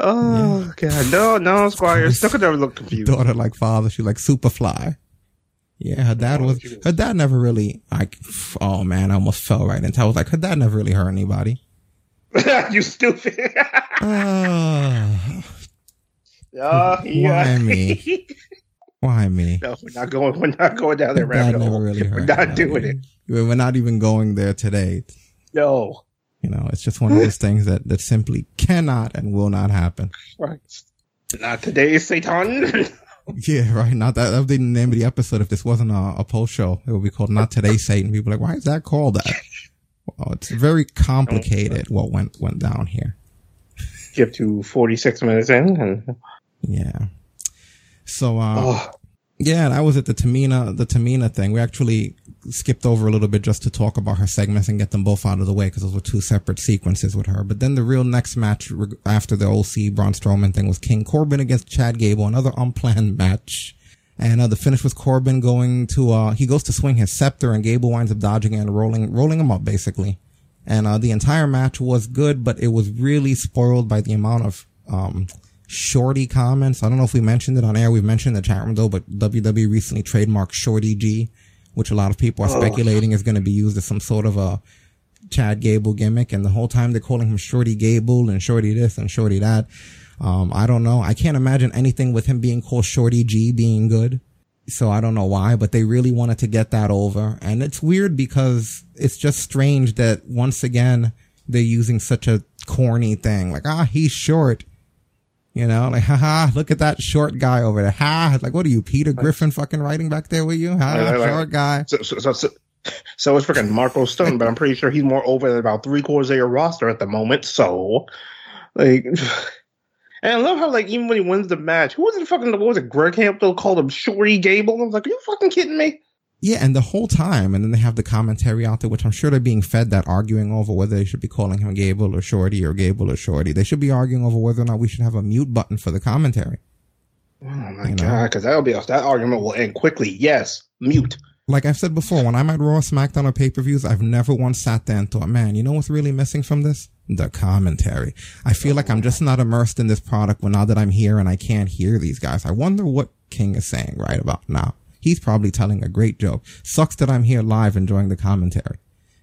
Oh yeah. god, no, no, Squire. Still could never look confused. Daughter like father, she like super fly. Yeah, her dad was her dad never really like. Oh man, I almost fell right into. I was like, her dad never really hurt anybody. you stupid. uh, uh, yeah. Why me? Why me? No, we're not going. We're not going down. Rabbit hole. Really we're not doing it. We're not even going there today. No. You know, it's just one of those things that, that simply cannot and will not happen. Right. Not today, Satan. yeah, right. Not that. That would be the name of the episode if this wasn't a, a post show. It would be called Not Today, Satan. People like, why is that called that? Well, it's very complicated what went, went down here. Get to 46 minutes in and. Yeah. So, uh, oh. yeah, I was at the Tamina, the Tamina thing. We actually skipped over a little bit just to talk about her segments and get them both out of the way because those were two separate sequences with her. But then the real next match after the OC Braun Strowman thing was King Corbin against Chad Gable, another unplanned match. And uh, the finish was Corbin going to uh, he goes to swing his scepter and Gable winds up dodging and rolling rolling him up basically. And uh, the entire match was good, but it was really spoiled by the amount of um, shorty comments. I don't know if we mentioned it on air. We've mentioned the chat room though, but WWE recently trademarked Shorty G which a lot of people are oh. speculating is going to be used as some sort of a Chad Gable gimmick. And the whole time they're calling him Shorty Gable and Shorty this and Shorty that. Um, I don't know. I can't imagine anything with him being called Shorty G being good. So I don't know why, but they really wanted to get that over. And it's weird because it's just strange that once again, they're using such a corny thing. Like, ah, he's short. You know, like, haha, look at that short guy over there. Ha, like, what are you, Peter Griffin fucking writing back there with you? Ha, like, like, short guy. So, so, so, so it's freaking Marko Stunt, but I'm pretty sure he's more over than about three quarters of your roster at the moment. So, like, and I love how, like, even when he wins the match, who was it fucking, what was it, Greg Hamilton called him Shorty Gable? I was like, are you fucking kidding me? Yeah, and the whole time, and then they have the commentary out there, which I'm sure they're being fed that arguing over whether they should be calling him Gable or Shorty or Gable or Shorty. They should be arguing over whether or not we should have a mute button for the commentary. Oh my you god, because that'll be that argument will end quickly. Yes, mute. Like I've said before, when I'm at Raw, SmackDown, or pay per views, I've never once sat there and thought, man, you know what's really missing from this? The commentary. I feel like I'm just not immersed in this product when now that I'm here and I can't hear these guys. I wonder what King is saying right about now. He's probably telling a great joke. Sucks that I'm here live enjoying the commentary.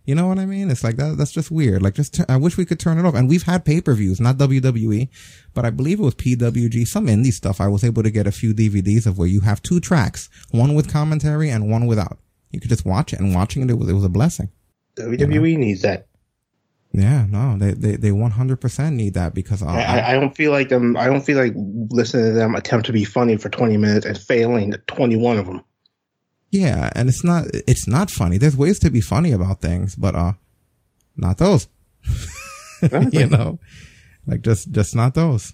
You know what I mean? It's like that. That's just weird. Like, just I wish we could turn it off. And we've had pay per views, not WWE, but I believe it was PWG, some indie stuff. I was able to get a few DVDs of where you have two tracks, one with commentary and one without. You could just watch it, and watching it, it was, it was a blessing. WWE you know? needs that. Yeah, no, they they they one hundred percent need that because uh, I, I don't feel like them. I don't feel like listening to them attempt to be funny for twenty minutes and failing at twenty one of them. Yeah, and it's not it's not funny. There's ways to be funny about things, but uh, not those. you know, like just just not those.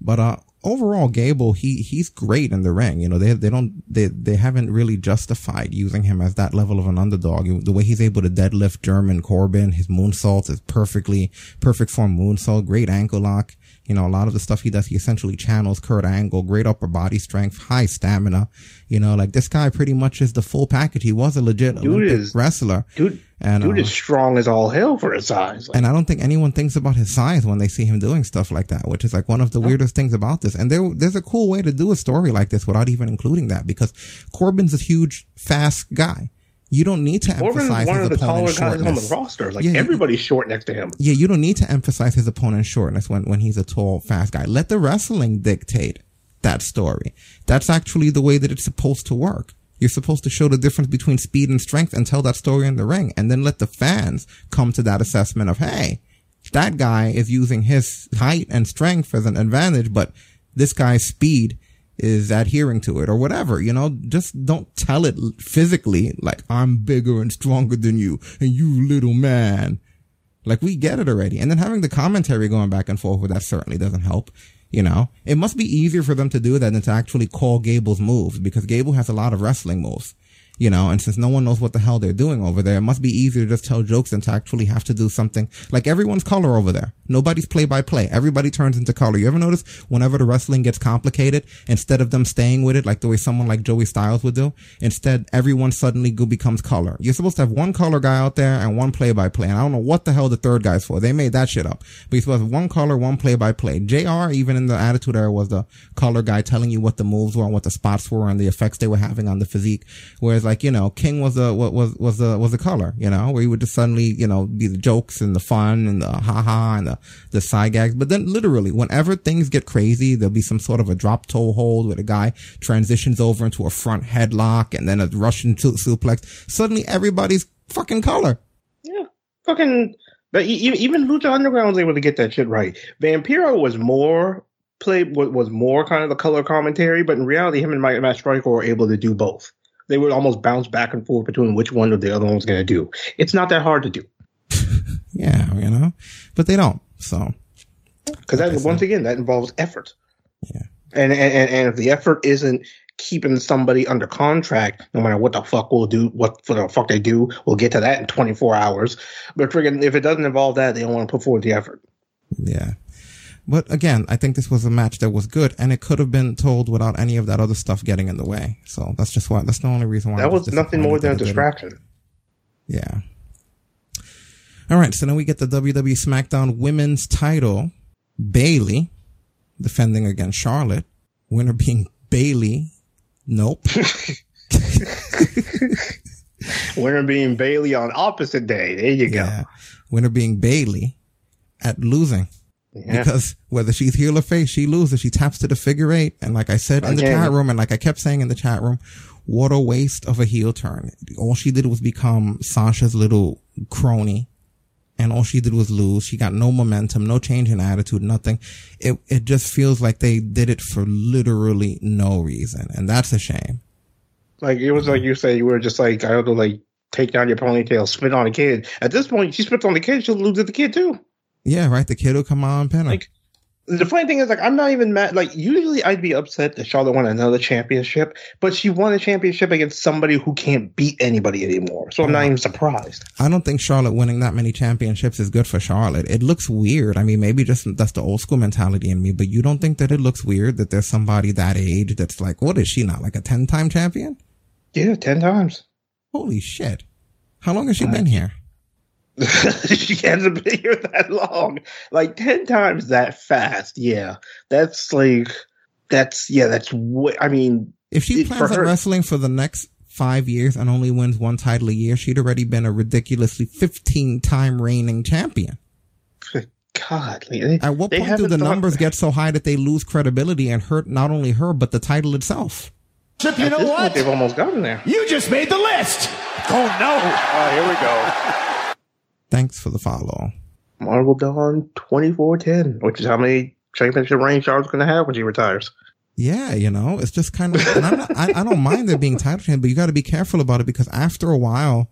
But uh, overall, Gable, he, he's great in the ring. You know, they, they don't, they, they haven't really justified using him as that level of an underdog. The way he's able to deadlift German Corbin, his moonsault is perfectly, perfect form moonsault, great ankle lock. You know, a lot of the stuff he does, he essentially channels Kurt Angle, great upper body strength, high stamina. You know, like this guy pretty much is the full package. He was a legit dude Olympic is, wrestler. Dude, and, dude uh, is strong as all hell for his size. Like, and I don't think anyone thinks about his size when they see him doing stuff like that, which is like one of the weirdest things about this. And there, there's a cool way to do a story like this without even including that because Corbin's a huge, fast guy. You don't need to Corbin's emphasize one his of the taller guys on the roster. Like yeah, everybody's short next to him. Yeah, you don't need to emphasize his opponent's shortness when, when he's a tall, fast guy. Let the wrestling dictate that story. That's actually the way that it's supposed to work. You're supposed to show the difference between speed and strength and tell that story in the ring and then let the fans come to that assessment of, hey, that guy is using his height and strength as an advantage, but this guy's speed is adhering to it or whatever, you know, just don't tell it physically like I'm bigger and stronger than you and you little man. Like we get it already. And then having the commentary going back and forth with that certainly doesn't help. You know, it must be easier for them to do that than to actually call Gable's moves because Gable has a lot of wrestling moves you know, and since no one knows what the hell they're doing over there, it must be easier to just tell jokes than to actually have to do something like everyone's color over there. Nobody's play by play. Everybody turns into color. You ever notice whenever the wrestling gets complicated, instead of them staying with it like the way someone like Joey Styles would do, instead everyone suddenly becomes color. You're supposed to have one color guy out there and one play by play. And I don't know what the hell the third guy's for. They made that shit up. But you're supposed to have one color, one play by play. JR, even in the attitude era, was the color guy telling you what the moves were and what the spots were and the effects they were having on the physique. Whereas like, you know, King was a, what was, was a, was a color, you know, where he would just suddenly, you know, be the jokes and the fun and the ha ha and the, the side gags. But then literally, whenever things get crazy, there'll be some sort of a drop toe hold where the guy transitions over into a front headlock and then a Russian suplex. Suddenly everybody's fucking color. Yeah. Fucking, but even Lucha Underground was able to get that shit right. Vampiro was more play was more kind of the color commentary, but in reality, him and Matt Striker were able to do both. They would almost bounce back and forth between which one or the other one was going to do. It's not that hard to do. yeah, you know, but they don't. So, because that once again that involves effort. Yeah, and, and and if the effort isn't keeping somebody under contract, no matter what the fuck we'll do, what for the fuck they do, we'll get to that in 24 hours. But friggin', if it doesn't involve that, they don't want to put forward the effort. Yeah. But again, I think this was a match that was good and it could have been told without any of that other stuff getting in the way. So that's just why, that's the only reason why. That was, was nothing more than a distraction. Yeah. All right. So then we get the WWE SmackDown women's title. Bayley defending against Charlotte. Winner being Bayley. Nope. Winner being Bayley on opposite day. There you yeah. go. Winner being Bayley at losing. Yeah. Because whether she's heel or face, she loses. She taps to the figure eight. And like I said in the chat room, and like I kept saying in the chat room, what a waste of a heel turn. All she did was become Sasha's little crony. And all she did was lose. She got no momentum, no change in attitude, nothing. It, it just feels like they did it for literally no reason. And that's a shame. Like, it was like you said, you were just like, I don't know, like, take down your ponytail, spit on a kid. At this point, she spits on the kid, she'll lose at the kid too. Yeah, right. The kid will come out on pin Like the funny thing is, like, I'm not even mad. Like, usually I'd be upset that Charlotte won another championship, but she won a championship against somebody who can't beat anybody anymore. So I'm not even surprised. I don't think Charlotte winning that many championships is good for Charlotte. It looks weird. I mean, maybe just that's the old school mentality in me, but you don't think that it looks weird that there's somebody that age that's like, what is she not like a 10 time champion? Yeah, 10 times. Holy shit. How long has she been here? She hasn't been here that long. Like 10 times that fast. Yeah. That's like, that's, yeah, that's what, I mean. If she plans on wrestling for the next five years and only wins one title a year, she'd already been a ridiculously 15 time reigning champion. God, at what point do the numbers get so high that they lose credibility and hurt not only her but the title itself? Chip, you know what? Point, they've almost gotten there. You just made the list. Oh no! Oh, here we go. Thanks for the follow. Marvel Dawn 2410, which is how many championship reigns Charlotte's going to have when she retires. Yeah, you know, it's just kind of, and I'm not, I, I don't mind there being title change, but you got to be careful about it because after a while,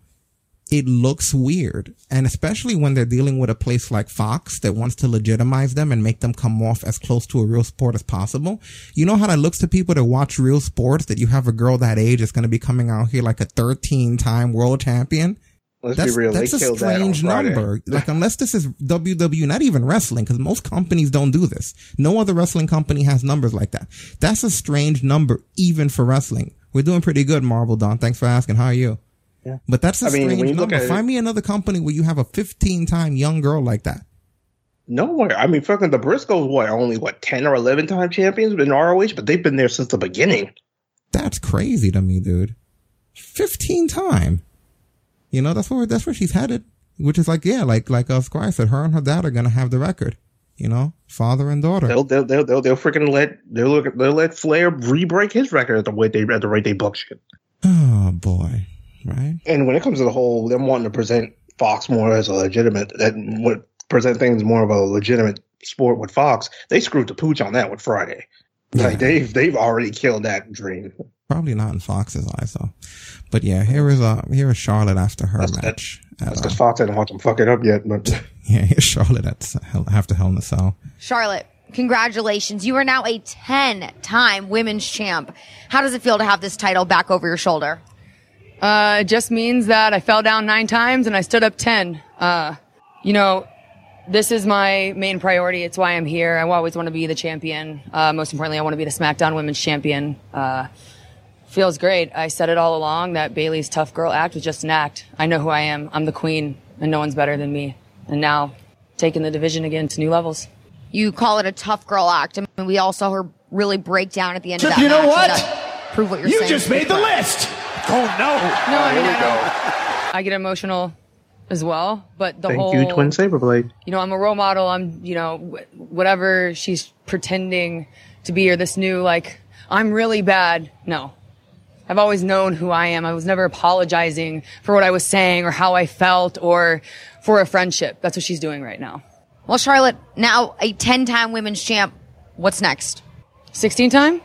it looks weird. And especially when they're dealing with a place like Fox that wants to legitimize them and make them come off as close to a real sport as possible. You know how that looks to people that watch real sports that you have a girl that age that's going to be coming out here like a 13 time world champion. Let's that's, be real. That's they a strange that number. like unless this is WWE, not even wrestling, because most companies don't do this. No other wrestling company has numbers like that. That's a strange number, even for wrestling. We're doing pretty good, Marvel Don. Thanks for asking. How are you? Yeah. But that's a I mean, strange number. Find it, me another company where you have a 15 time young girl like that. Nowhere. I mean, fucking the Briscoes, what, only what, 10 or 11 time champions in ROH, but they've been there since the beginning. That's crazy to me, dude. 15 time. You know, that's where, that's where she's headed. Which is like, yeah, like, like, uh, Squire said, her and her dad are going to have the record. You know, father and daughter. They'll, they'll, they'll, they'll, they'll freaking let, they'll, they'll let Flair re-break his record at the way they, at the rate they book shit. Oh boy right? And when it comes to the whole them wanting to present Fox more as a legitimate, that would present things more of a legitimate sport with Fox, they screwed the pooch on that with Friday. Yeah. Like they've they've already killed that dream. Probably not in Fox's eyes though. But yeah, here is uh here is Charlotte after her that's, match. That, that's because uh, Fox hadn't watched them fuck it up yet. But yeah, here's Charlotte at hell, after Hell in a Cell. Charlotte, congratulations! You are now a ten-time women's champ. How does it feel to have this title back over your shoulder? Uh, it just means that I fell down nine times and I stood up ten. Uh, you know, this is my main priority. It's why I'm here. I always want to be the champion. Uh, most importantly, I want to be the SmackDown Women's Champion. Uh, feels great. I said it all along that Bayley's tough girl act was just an act. I know who I am. I'm the queen, and no one's better than me. And now, taking the division again to new levels. You call it a tough girl act. I mean, we all saw her really break down at the end Trip, of that. You know match. what? Prove what you're you saying. You just made the list. Oh no! No, I mean, I, I, get emotional as well, but the Thank whole you, Twin Saberblade. You know, I'm a role model. I'm, you know, whatever she's pretending to be, or this new like, I'm really bad. No, I've always known who I am. I was never apologizing for what I was saying or how I felt or for a friendship. That's what she's doing right now. Well, Charlotte, now a 10-time women's champ. What's next? 16 time?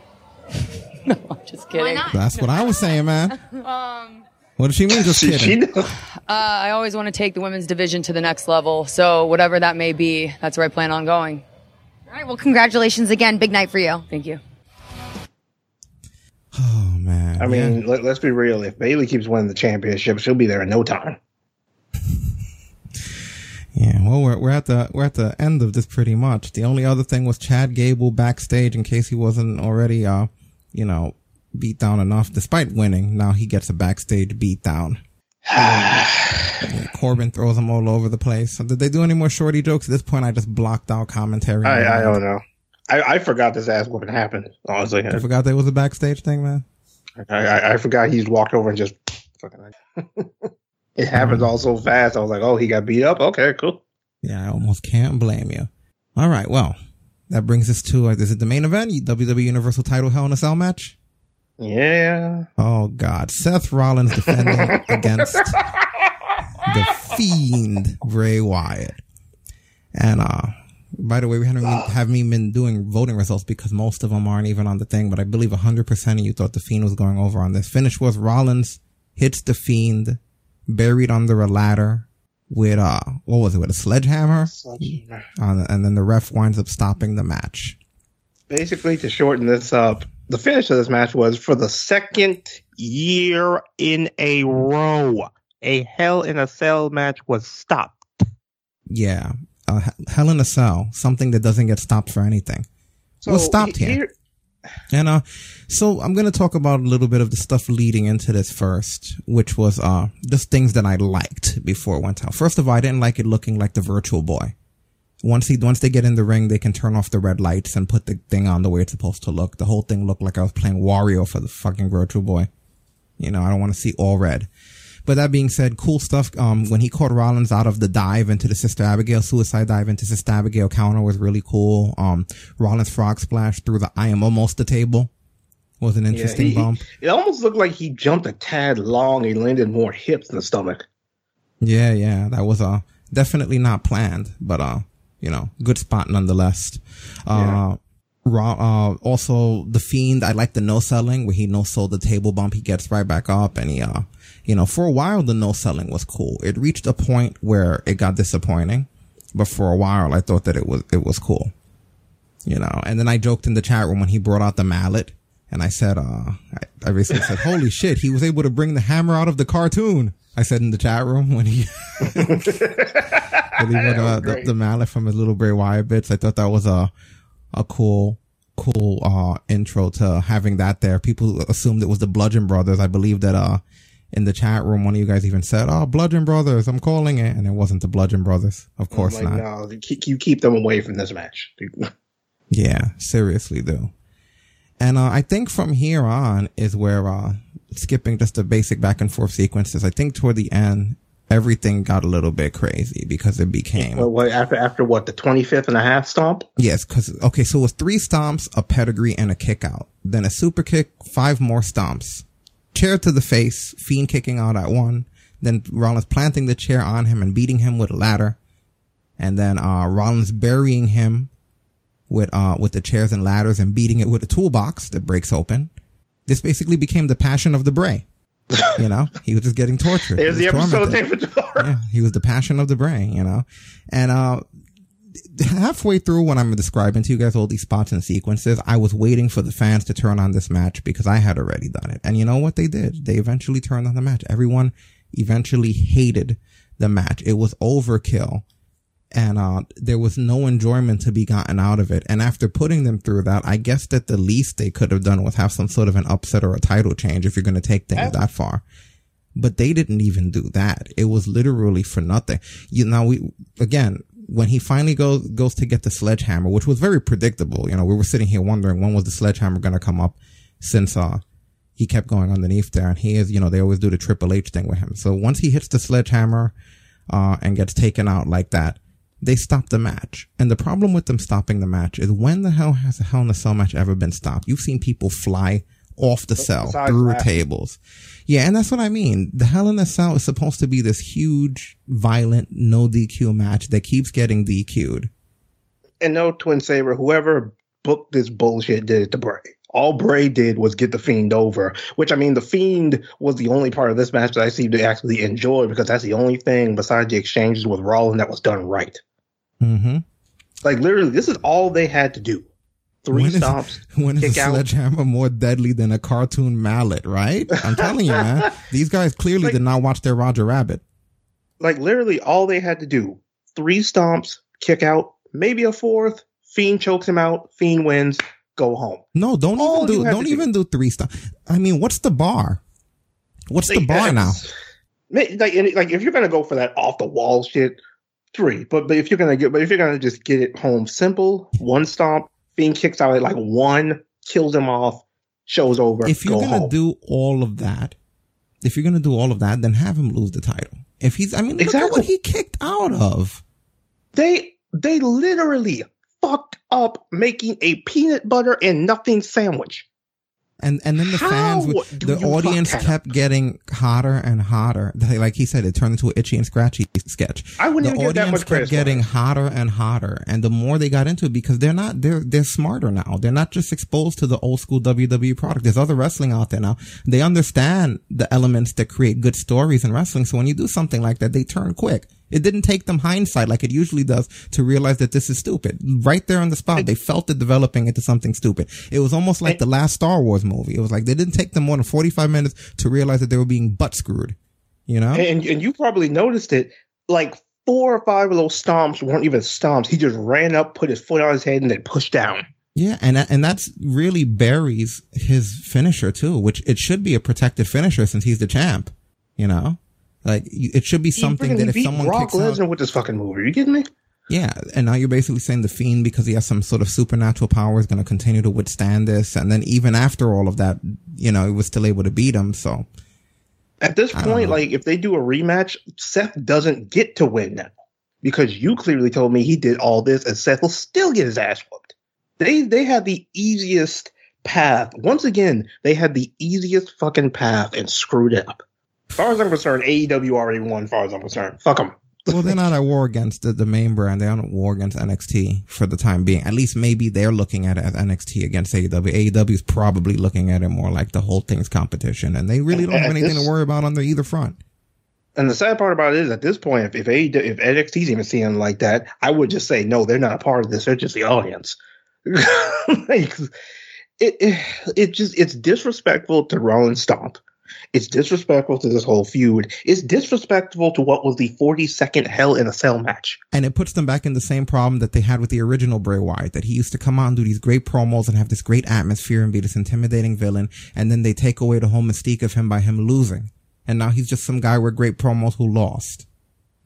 no, I'm just kidding. That's what I was saying, man. um, what does she mean? Just kidding. uh, I always want to take the women's division to the next level. So whatever that may be, that's where I plan on going. All right. Well, congratulations again. Big night for you. Thank you. Oh man. I mean, yeah. let, us be real. If Bayley keeps winning the championship, she'll be there in no time. Yeah, well, we're we're at the we're at the end of this pretty much. The only other thing was Chad Gable backstage, in case he wasn't already, uh, you know, beat down enough. Despite winning, now he gets a backstage beat down. Corbin throws him all over the place. So did they do any more shorty jokes? At this point, I just blocked out commentary. I, I don't know. I, I forgot this ass whooping happened. Honestly, I forgot there was a backstage thing, man. I, I, I forgot he's walked over and just fucking. it happens all so fast. I was like, oh, he got beat up. Okay, cool. Yeah, I almost can't blame you. All right, well, that brings us to uh, is it the main event? WWE Universal Title Hell in a Cell match. Yeah. Oh God, Seth Rollins defending against the Fiend Bray Wyatt, and uh, by the way, we haven't haven't even been doing voting results because most of them aren't even on the thing. But I believe 100 percent of you thought the Fiend was going over on this. Finish was Rollins hits the Fiend, buried under a ladder with uh what was it with a sledgehammer, sledgehammer. Uh, and then the ref winds up stopping the match basically to shorten this up the finish of this match was for the second year in a row a hell in a cell match was stopped yeah uh, hell in a cell something that doesn't get stopped for anything so was stopped here, here. And uh, so I'm gonna talk about a little bit of the stuff leading into this first, which was uh just things that I liked before it went out. First of all, I didn't like it looking like the Virtual Boy. Once he once they get in the ring, they can turn off the red lights and put the thing on the way it's supposed to look. The whole thing looked like I was playing Wario for the fucking Virtual Boy. You know, I don't want to see all red. But that being said, cool stuff. Um, when he caught Rollins out of the dive into the Sister Abigail suicide dive into Sister Abigail counter was really cool. Um, Rollins frog splash through the I am almost the table was an interesting yeah, he, bump. It almost looked like he jumped a tad long. He landed more hips than stomach. Yeah, yeah, that was uh definitely not planned, but uh, you know, good spot nonetheless. Uh, yeah. uh, also the fiend. I like the no selling where he no sold the table bump. He gets right back up and he, uh, you know, for a while the no selling was cool. It reached a point where it got disappointing, but for a while I thought that it was it was cool. You know, and then I joked in the chat room when he brought out the mallet and I said, uh, I, I basically said, holy shit, he was able to bring the hammer out of the cartoon. I said in the chat room when he, when he brought out the, the, mallet from his little Bray Wyatt bits. I thought that was a, a cool, cool, uh, intro to having that there. People assumed it was the Bludgeon Brothers. I believe that, uh, in the chat room, one of you guys even said, "Oh, Bludgeon Brothers, I'm calling it," and it wasn't the Bludgeon Brothers. Of course like, not. No, you keep them away from this match. yeah, seriously, though. And uh, I think from here on is where, uh, skipping just the basic back and forth sequences, I think toward the end, everything got a little bit crazy because it became. Well, after, after what, the 25th and a half stomp? Yes, because, okay, so it was three stomps, a pedigree, and a kick out. Then a super kick, five more stomps. Chair to the face, Fiend kicking out at one. Then Rollins planting the chair on him and beating him with a ladder. And then, uh, Rollins burying him with uh with the chairs and ladders and beating it with a toolbox that breaks open. This basically became the passion of the Bray. you know, he was just getting tortured. There's the episode tomorrow. Yeah, he was the passion of the Bray. You know, and uh halfway through when I'm describing to you guys all these spots and sequences, I was waiting for the fans to turn on this match because I had already done it. And you know what they did? They eventually turned on the match. Everyone eventually hated the match. It was overkill and uh, there was no enjoyment to be gotten out of it. And after putting them through that, I guess that the least they could have done was have some sort of an upset or a title change if you're going to take things that far. But they didn't even do that. It was literally for nothing. You know, we again when he finally goes goes to get the sledgehammer, which was very predictable. You know, we were sitting here wondering when was the sledgehammer going to come up, since uh he kept going underneath there, and he is you know they always do the Triple H thing with him. So once he hits the sledgehammer, uh, and gets taken out like that they stopped the match. And the problem with them stopping the match is when the hell has a Hell in a Cell match ever been stopped? You've seen people fly off the cell through that. tables. Yeah, and that's what I mean. The Hell in a Cell is supposed to be this huge, violent, no DQ match that keeps getting DQ'd. And no Twin Saber, whoever booked this bullshit did it to Bray. All Bray did was get the Fiend over, which I mean, the Fiend was the only part of this match that I seem to actually enjoy because that's the only thing besides the exchanges with Rollins that was done right. Mm-hmm. Like literally, this is all they had to do. Three when stops. Is, when is a sledgehammer more deadly than a cartoon mallet? Right? I'm telling you, man. These guys clearly like, did not watch their Roger Rabbit. Like literally, all they had to do: three stomps, kick out, maybe a fourth. Fiend chokes him out. Fiend wins. Go home. No, don't all even do. Don't even do. three stomps. I mean, what's the bar? What's like, the bar now? Like, like if you're gonna go for that off the wall shit, three. But but if you're gonna get, but if you're gonna just get it home simple, one stomp, being kicked out at like one, kills him off, show's over. If you're go gonna home. do all of that, if you're gonna do all of that, then have him lose the title. If he's, I mean, exactly. at what he kicked out of. They they literally fucked up making a peanut butter and nothing sandwich. And and then the How fans, the audience kept getting hotter and hotter. Like he said, it turned into an itchy and scratchy sketch. I wouldn't the even get that much kept getting hotter and hotter, and the more they got into it, because they're not they're they're smarter now. They're not just exposed to the old school WWE product. There's other wrestling out there now. They understand the elements that create good stories in wrestling. So when you do something like that, they turn quick. It didn't take them hindsight like it usually does to realize that this is stupid. Right there on the spot, they felt it developing into something stupid. It was almost like the last Star Wars movie. It was like they didn't take them more than 45 minutes to realize that they were being butt screwed. You know? And, and you probably noticed it. Like four or five of those stomps weren't even stomps. He just ran up, put his foot on his head, and then pushed down. Yeah, and and that's really buries his finisher too, which it should be a protected finisher since he's the champ. You know? Like it should be something that if someone Brock kicks Lesnar out, with this fucking movie, are you kidding me? Yeah, and now you're basically saying the fiend because he has some sort of supernatural power is going to continue to withstand this, and then even after all of that, you know, he was still able to beat him. So at this point, like if they do a rematch, Seth doesn't get to win now because you clearly told me he did all this, and Seth will still get his ass whooped. They they have the easiest path. Once again, they had the easiest fucking path and screwed it up. As far as I'm concerned, AEW already won. As far as I'm concerned, fuck them. well, they're not at war against the, the main brand. They're at war against NXT for the time being. At least maybe they're looking at it as NXT against AEW. AEW is probably looking at it more like the whole thing's competition, and they really don't have anything this, to worry about on the either front. And the sad part about it is, at this point, if if, AEW, if NXT's even seeing like that, I would just say no, they're not a part of this. They're just the audience. like, it, it, it just it's disrespectful to Rollins Stomp it's disrespectful to this whole feud. It's disrespectful to what was the 42nd Hell in a Cell match. And it puts them back in the same problem that they had with the original Bray Wyatt, that he used to come out and do these great promos and have this great atmosphere and be this intimidating villain. And then they take away the whole mystique of him by him losing. And now he's just some guy with great promos who lost.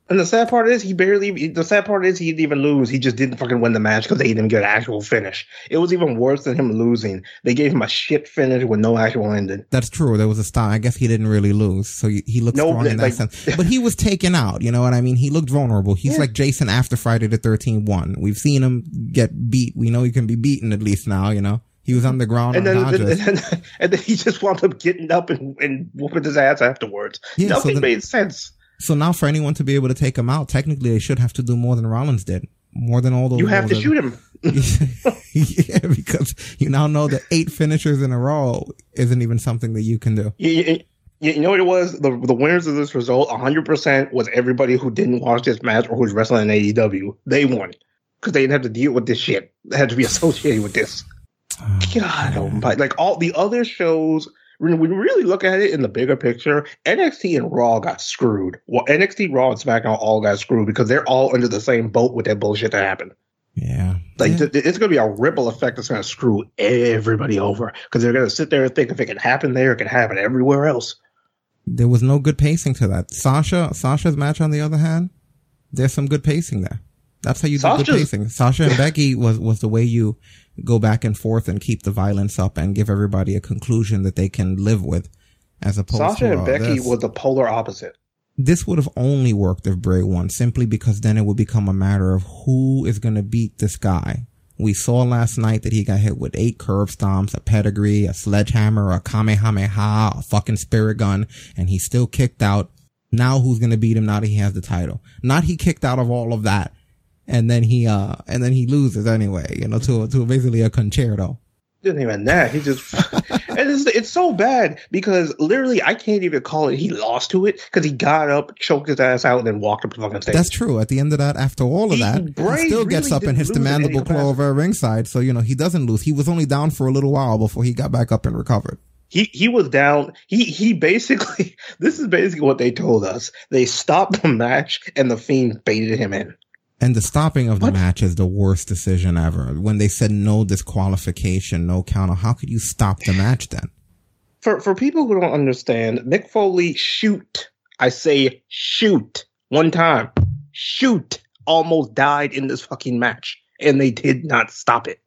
And the sad part is he barely. The sad part is he didn't even lose. He just didn't fucking win the match because they didn't get an actual finish. It was even worse than him losing. They gave him a shit finish with no actual ending. That's true. There was a stop. I guess he didn't really lose, so he, he looked no, strong in that like, sense. But he was taken out. You know what I mean? He looked vulnerable. He's yeah. like Jason after Friday the Thirteenth one. We've seen him get beat. We know he can be beaten at least now. You know. He was on the ground and then, and, then, and then he just wound up getting up and, and whooping his ass afterwards. Yeah, Nothing so then, made sense. So now for anyone to be able to take him out, technically they should have to do more than Rollins did. More than all those. You have to shoot him. yeah, because you now know that eight finishers in a row isn't even something that you can do. You, you, know what it was? The the winners of this result, 100% was everybody who didn't watch this match or who's wrestling in AEW. They won. Because they didn't have to deal with this shit. They had to be associated with this. Oh, God, oh. Like all the other shows when we really look at it in the bigger picture, NXT and Raw got screwed. Well, NXT, Raw, and SmackDown all got screwed because they're all under the same boat with that bullshit that happened. Yeah. Like, yeah. Th- it's going to be a ripple effect that's going to screw everybody over because they're going to sit there and think if it can happen there, it can happen everywhere else. There was no good pacing to that. Sasha, Sasha's match, on the other hand, there's some good pacing there. That's how you do good pacing. Sasha and Becky was, was the way you go back and forth and keep the violence up and give everybody a conclusion that they can live with as opposed Sasha to Sasha and uh, Becky this. were the polar opposite. This would have only worked if Bray won simply because then it would become a matter of who is going to beat this guy. We saw last night that he got hit with eight curb stomps, a pedigree, a sledgehammer, a kamehameha, a fucking spirit gun, and he still kicked out. Now who's going to beat him now that he has the title? Not he kicked out of all of that and then he uh and then he loses anyway, you know, to to basically a concerto. Didn't even that. He just and it's it's so bad because literally I can't even call it. He lost to it because he got up, choked his ass out, and then walked up the fucking stage. That's true. At the end of that, after all of he, that, he still gets up and hits the mandible claw over ringside. So you know he doesn't lose. He was only down for a little while before he got back up and recovered he he was down. He he basically this is basically what they told us. They stopped the match and the fiend baited him in. And the stopping of the what? match is the worst decision ever. When they said no disqualification, no counter, how could you stop the match then? For for people who don't understand, Mick Foley shoot. I say shoot one time. Shoot almost died in this fucking match. And they did not stop it.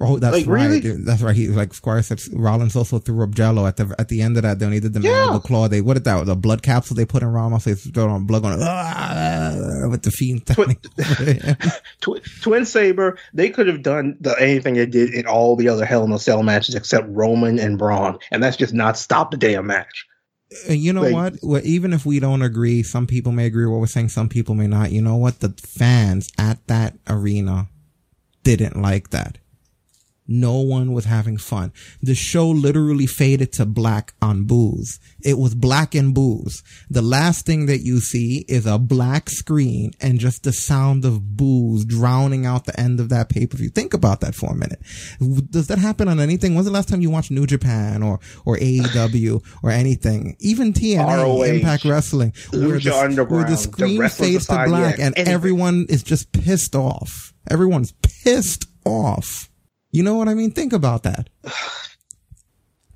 Oh, that's like, right. Really? That's right. He like Squire said. Rollins also threw up Jello at the at the end of that. Then he did the yeah. the claw. They what did that? The blood capsule they put in Ramos. They throw on blood on ah, with the fiend. Twin, Twin, Twin Saber. They could have done the anything they did in all the other Hell in a Cell matches except Roman and Braun, and that's just not stop the damn match. Uh, you know like, what? Well, even if we don't agree, some people may agree with what we're saying. Some people may not. You know what? The fans at that arena didn't like that no one was having fun. The show literally faded to black on booze. It was black and booze. The last thing that you see is a black screen and just the sound of booze drowning out the end of that pay per view. Think about that for a minute. Does that happen on anything? When's the last time you watched New Japan or, or AEW or anything? Even TNA, ROH, Impact Wrestling, where the, where the screen the fades to black and anything. everyone is just pissed off. Everyone's pissed off. You know what I mean? Think about that.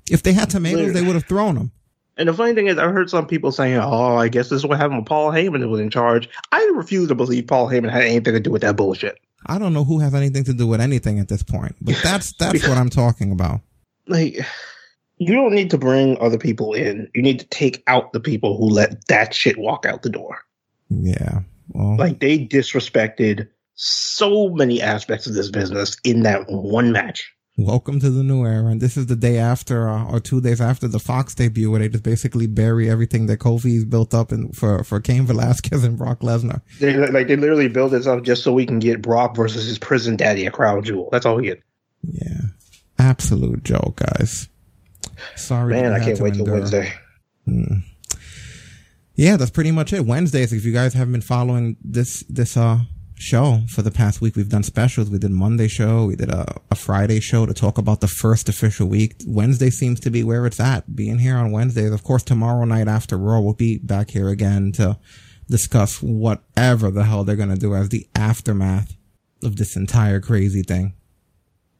If they had tomatoes, they would have thrown them. And the funny thing is, I heard some people saying, "Oh, I guess this is what happened when Paul Heyman was in charge." I refuse to believe Paul Heyman had anything to do with that bullshit. I don't know who has anything to do with anything at this point, but that's that's what I'm talking about. Like, you don't need to bring other people in. You need to take out the people who let that shit walk out the door. Yeah, well, like they disrespected so many aspects of this business in that one match. Welcome to the new era, and this is the day after, uh, or two days after the Fox debut, where they just basically bury everything that Kofi's built up in, for for Cain Velasquez and Brock Lesnar. They like they literally build this up just so we can get Brock versus his prison daddy a crown jewel. That's all we get. Yeah, absolute joke, guys. Sorry, man, I can't wait till Wednesday. Hmm. Yeah, that's pretty much it. Wednesdays, if you guys haven't been following this this uh show for the past week. We've done specials. We did Monday show. We did a, a Friday show to talk about the first official week. Wednesday seems to be where it's at. Being here on Wednesdays. Of course, tomorrow night after Raw, we'll be back here again to discuss whatever the hell they're going to do as the aftermath of this entire crazy thing.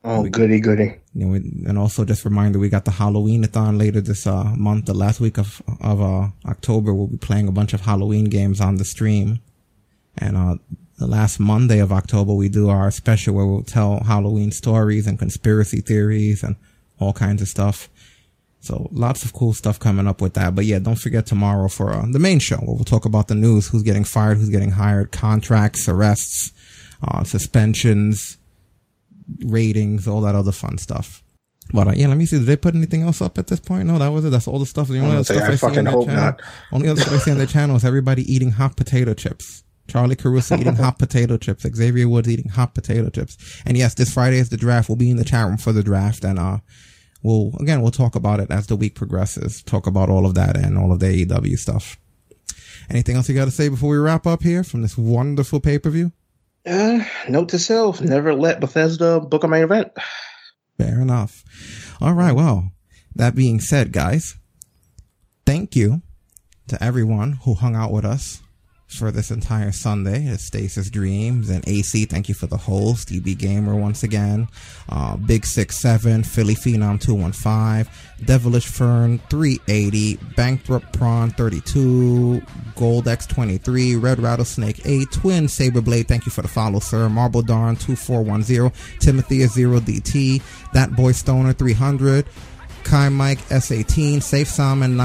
Oh, goody, goody. You know, and also just a reminder, we got the Halloween-a-thon later this uh, month. The last week of of uh, October, we'll be playing a bunch of Halloween games on the stream. And uh, the last Monday of October, we do our special where we'll tell Halloween stories and conspiracy theories and all kinds of stuff. So lots of cool stuff coming up with that. But yeah, don't forget tomorrow for uh, the main show where we'll talk about the news, who's getting fired, who's getting hired, contracts, arrests, uh, suspensions, ratings, all that other fun stuff. But uh, yeah, let me see. Did they put anything else up at this point? No, that was it. That's all the stuff. The only other stuff I, I see on their channel. Not. Only other stuff I see on their channel is everybody eating hot potato chips. Charlie Caruso eating hot potato chips. Xavier Woods eating hot potato chips. And yes, this Friday is the draft. We'll be in the chat room for the draft and, uh, we'll, again, we'll talk about it as the week progresses. Talk about all of that and all of the AEW stuff. Anything else you got to say before we wrap up here from this wonderful pay per view? Uh, note to self: never let Bethesda book a main event. Fair enough. All right. Well, that being said, guys, thank you to everyone who hung out with us for this entire Sunday. It's Stasis Dreams and AC. Thank you for the host. EB Gamer once again. Uh, Big Six Seven, Philly Phenom two one five, Devilish Fern three eighty, Bankrupt Prawn thirty two, Gold X twenty three, Red Rattlesnake eight, Twin Saberblade. Thank you for the follow, sir. Marble Darn two four one zero, Timothy zero DT, That Boy Stoner three hundred. Kai Mike S18, Safe Salmon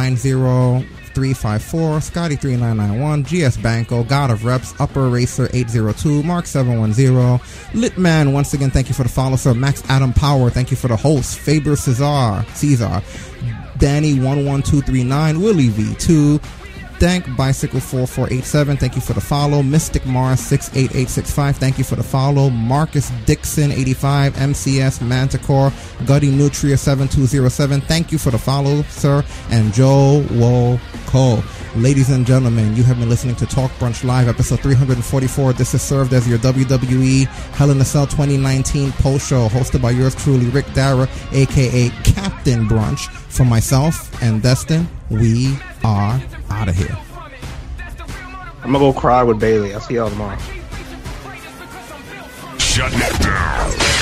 90354, Scotty 3991, GS Banco, God of Reps, Upper Racer 802, Mark 710, Litman, once again, thank you for the follow, sir. Max Adam Power, thank you for the host. Faber Cesar, Caesar, Danny 11239, Willie V2, Thank Bicycle 4487. Thank you for the follow. Mystic Mars 68865. Thank you for the follow. Marcus Dixon 85. MCS Manticore. Gutty Nutria 7207. Thank you for the follow, sir. And Joe Wo Cole. Ladies and gentlemen, you have been listening to Talk Brunch Live, episode 344. This has served as your WWE Hell in a Cell 2019 post show, hosted by yours truly, Rick Dara, aka Captain Brunch. For myself and Destin, we are out of here. I'm gonna go cry with Bayley. I'll see y'all tomorrow. Shut it down.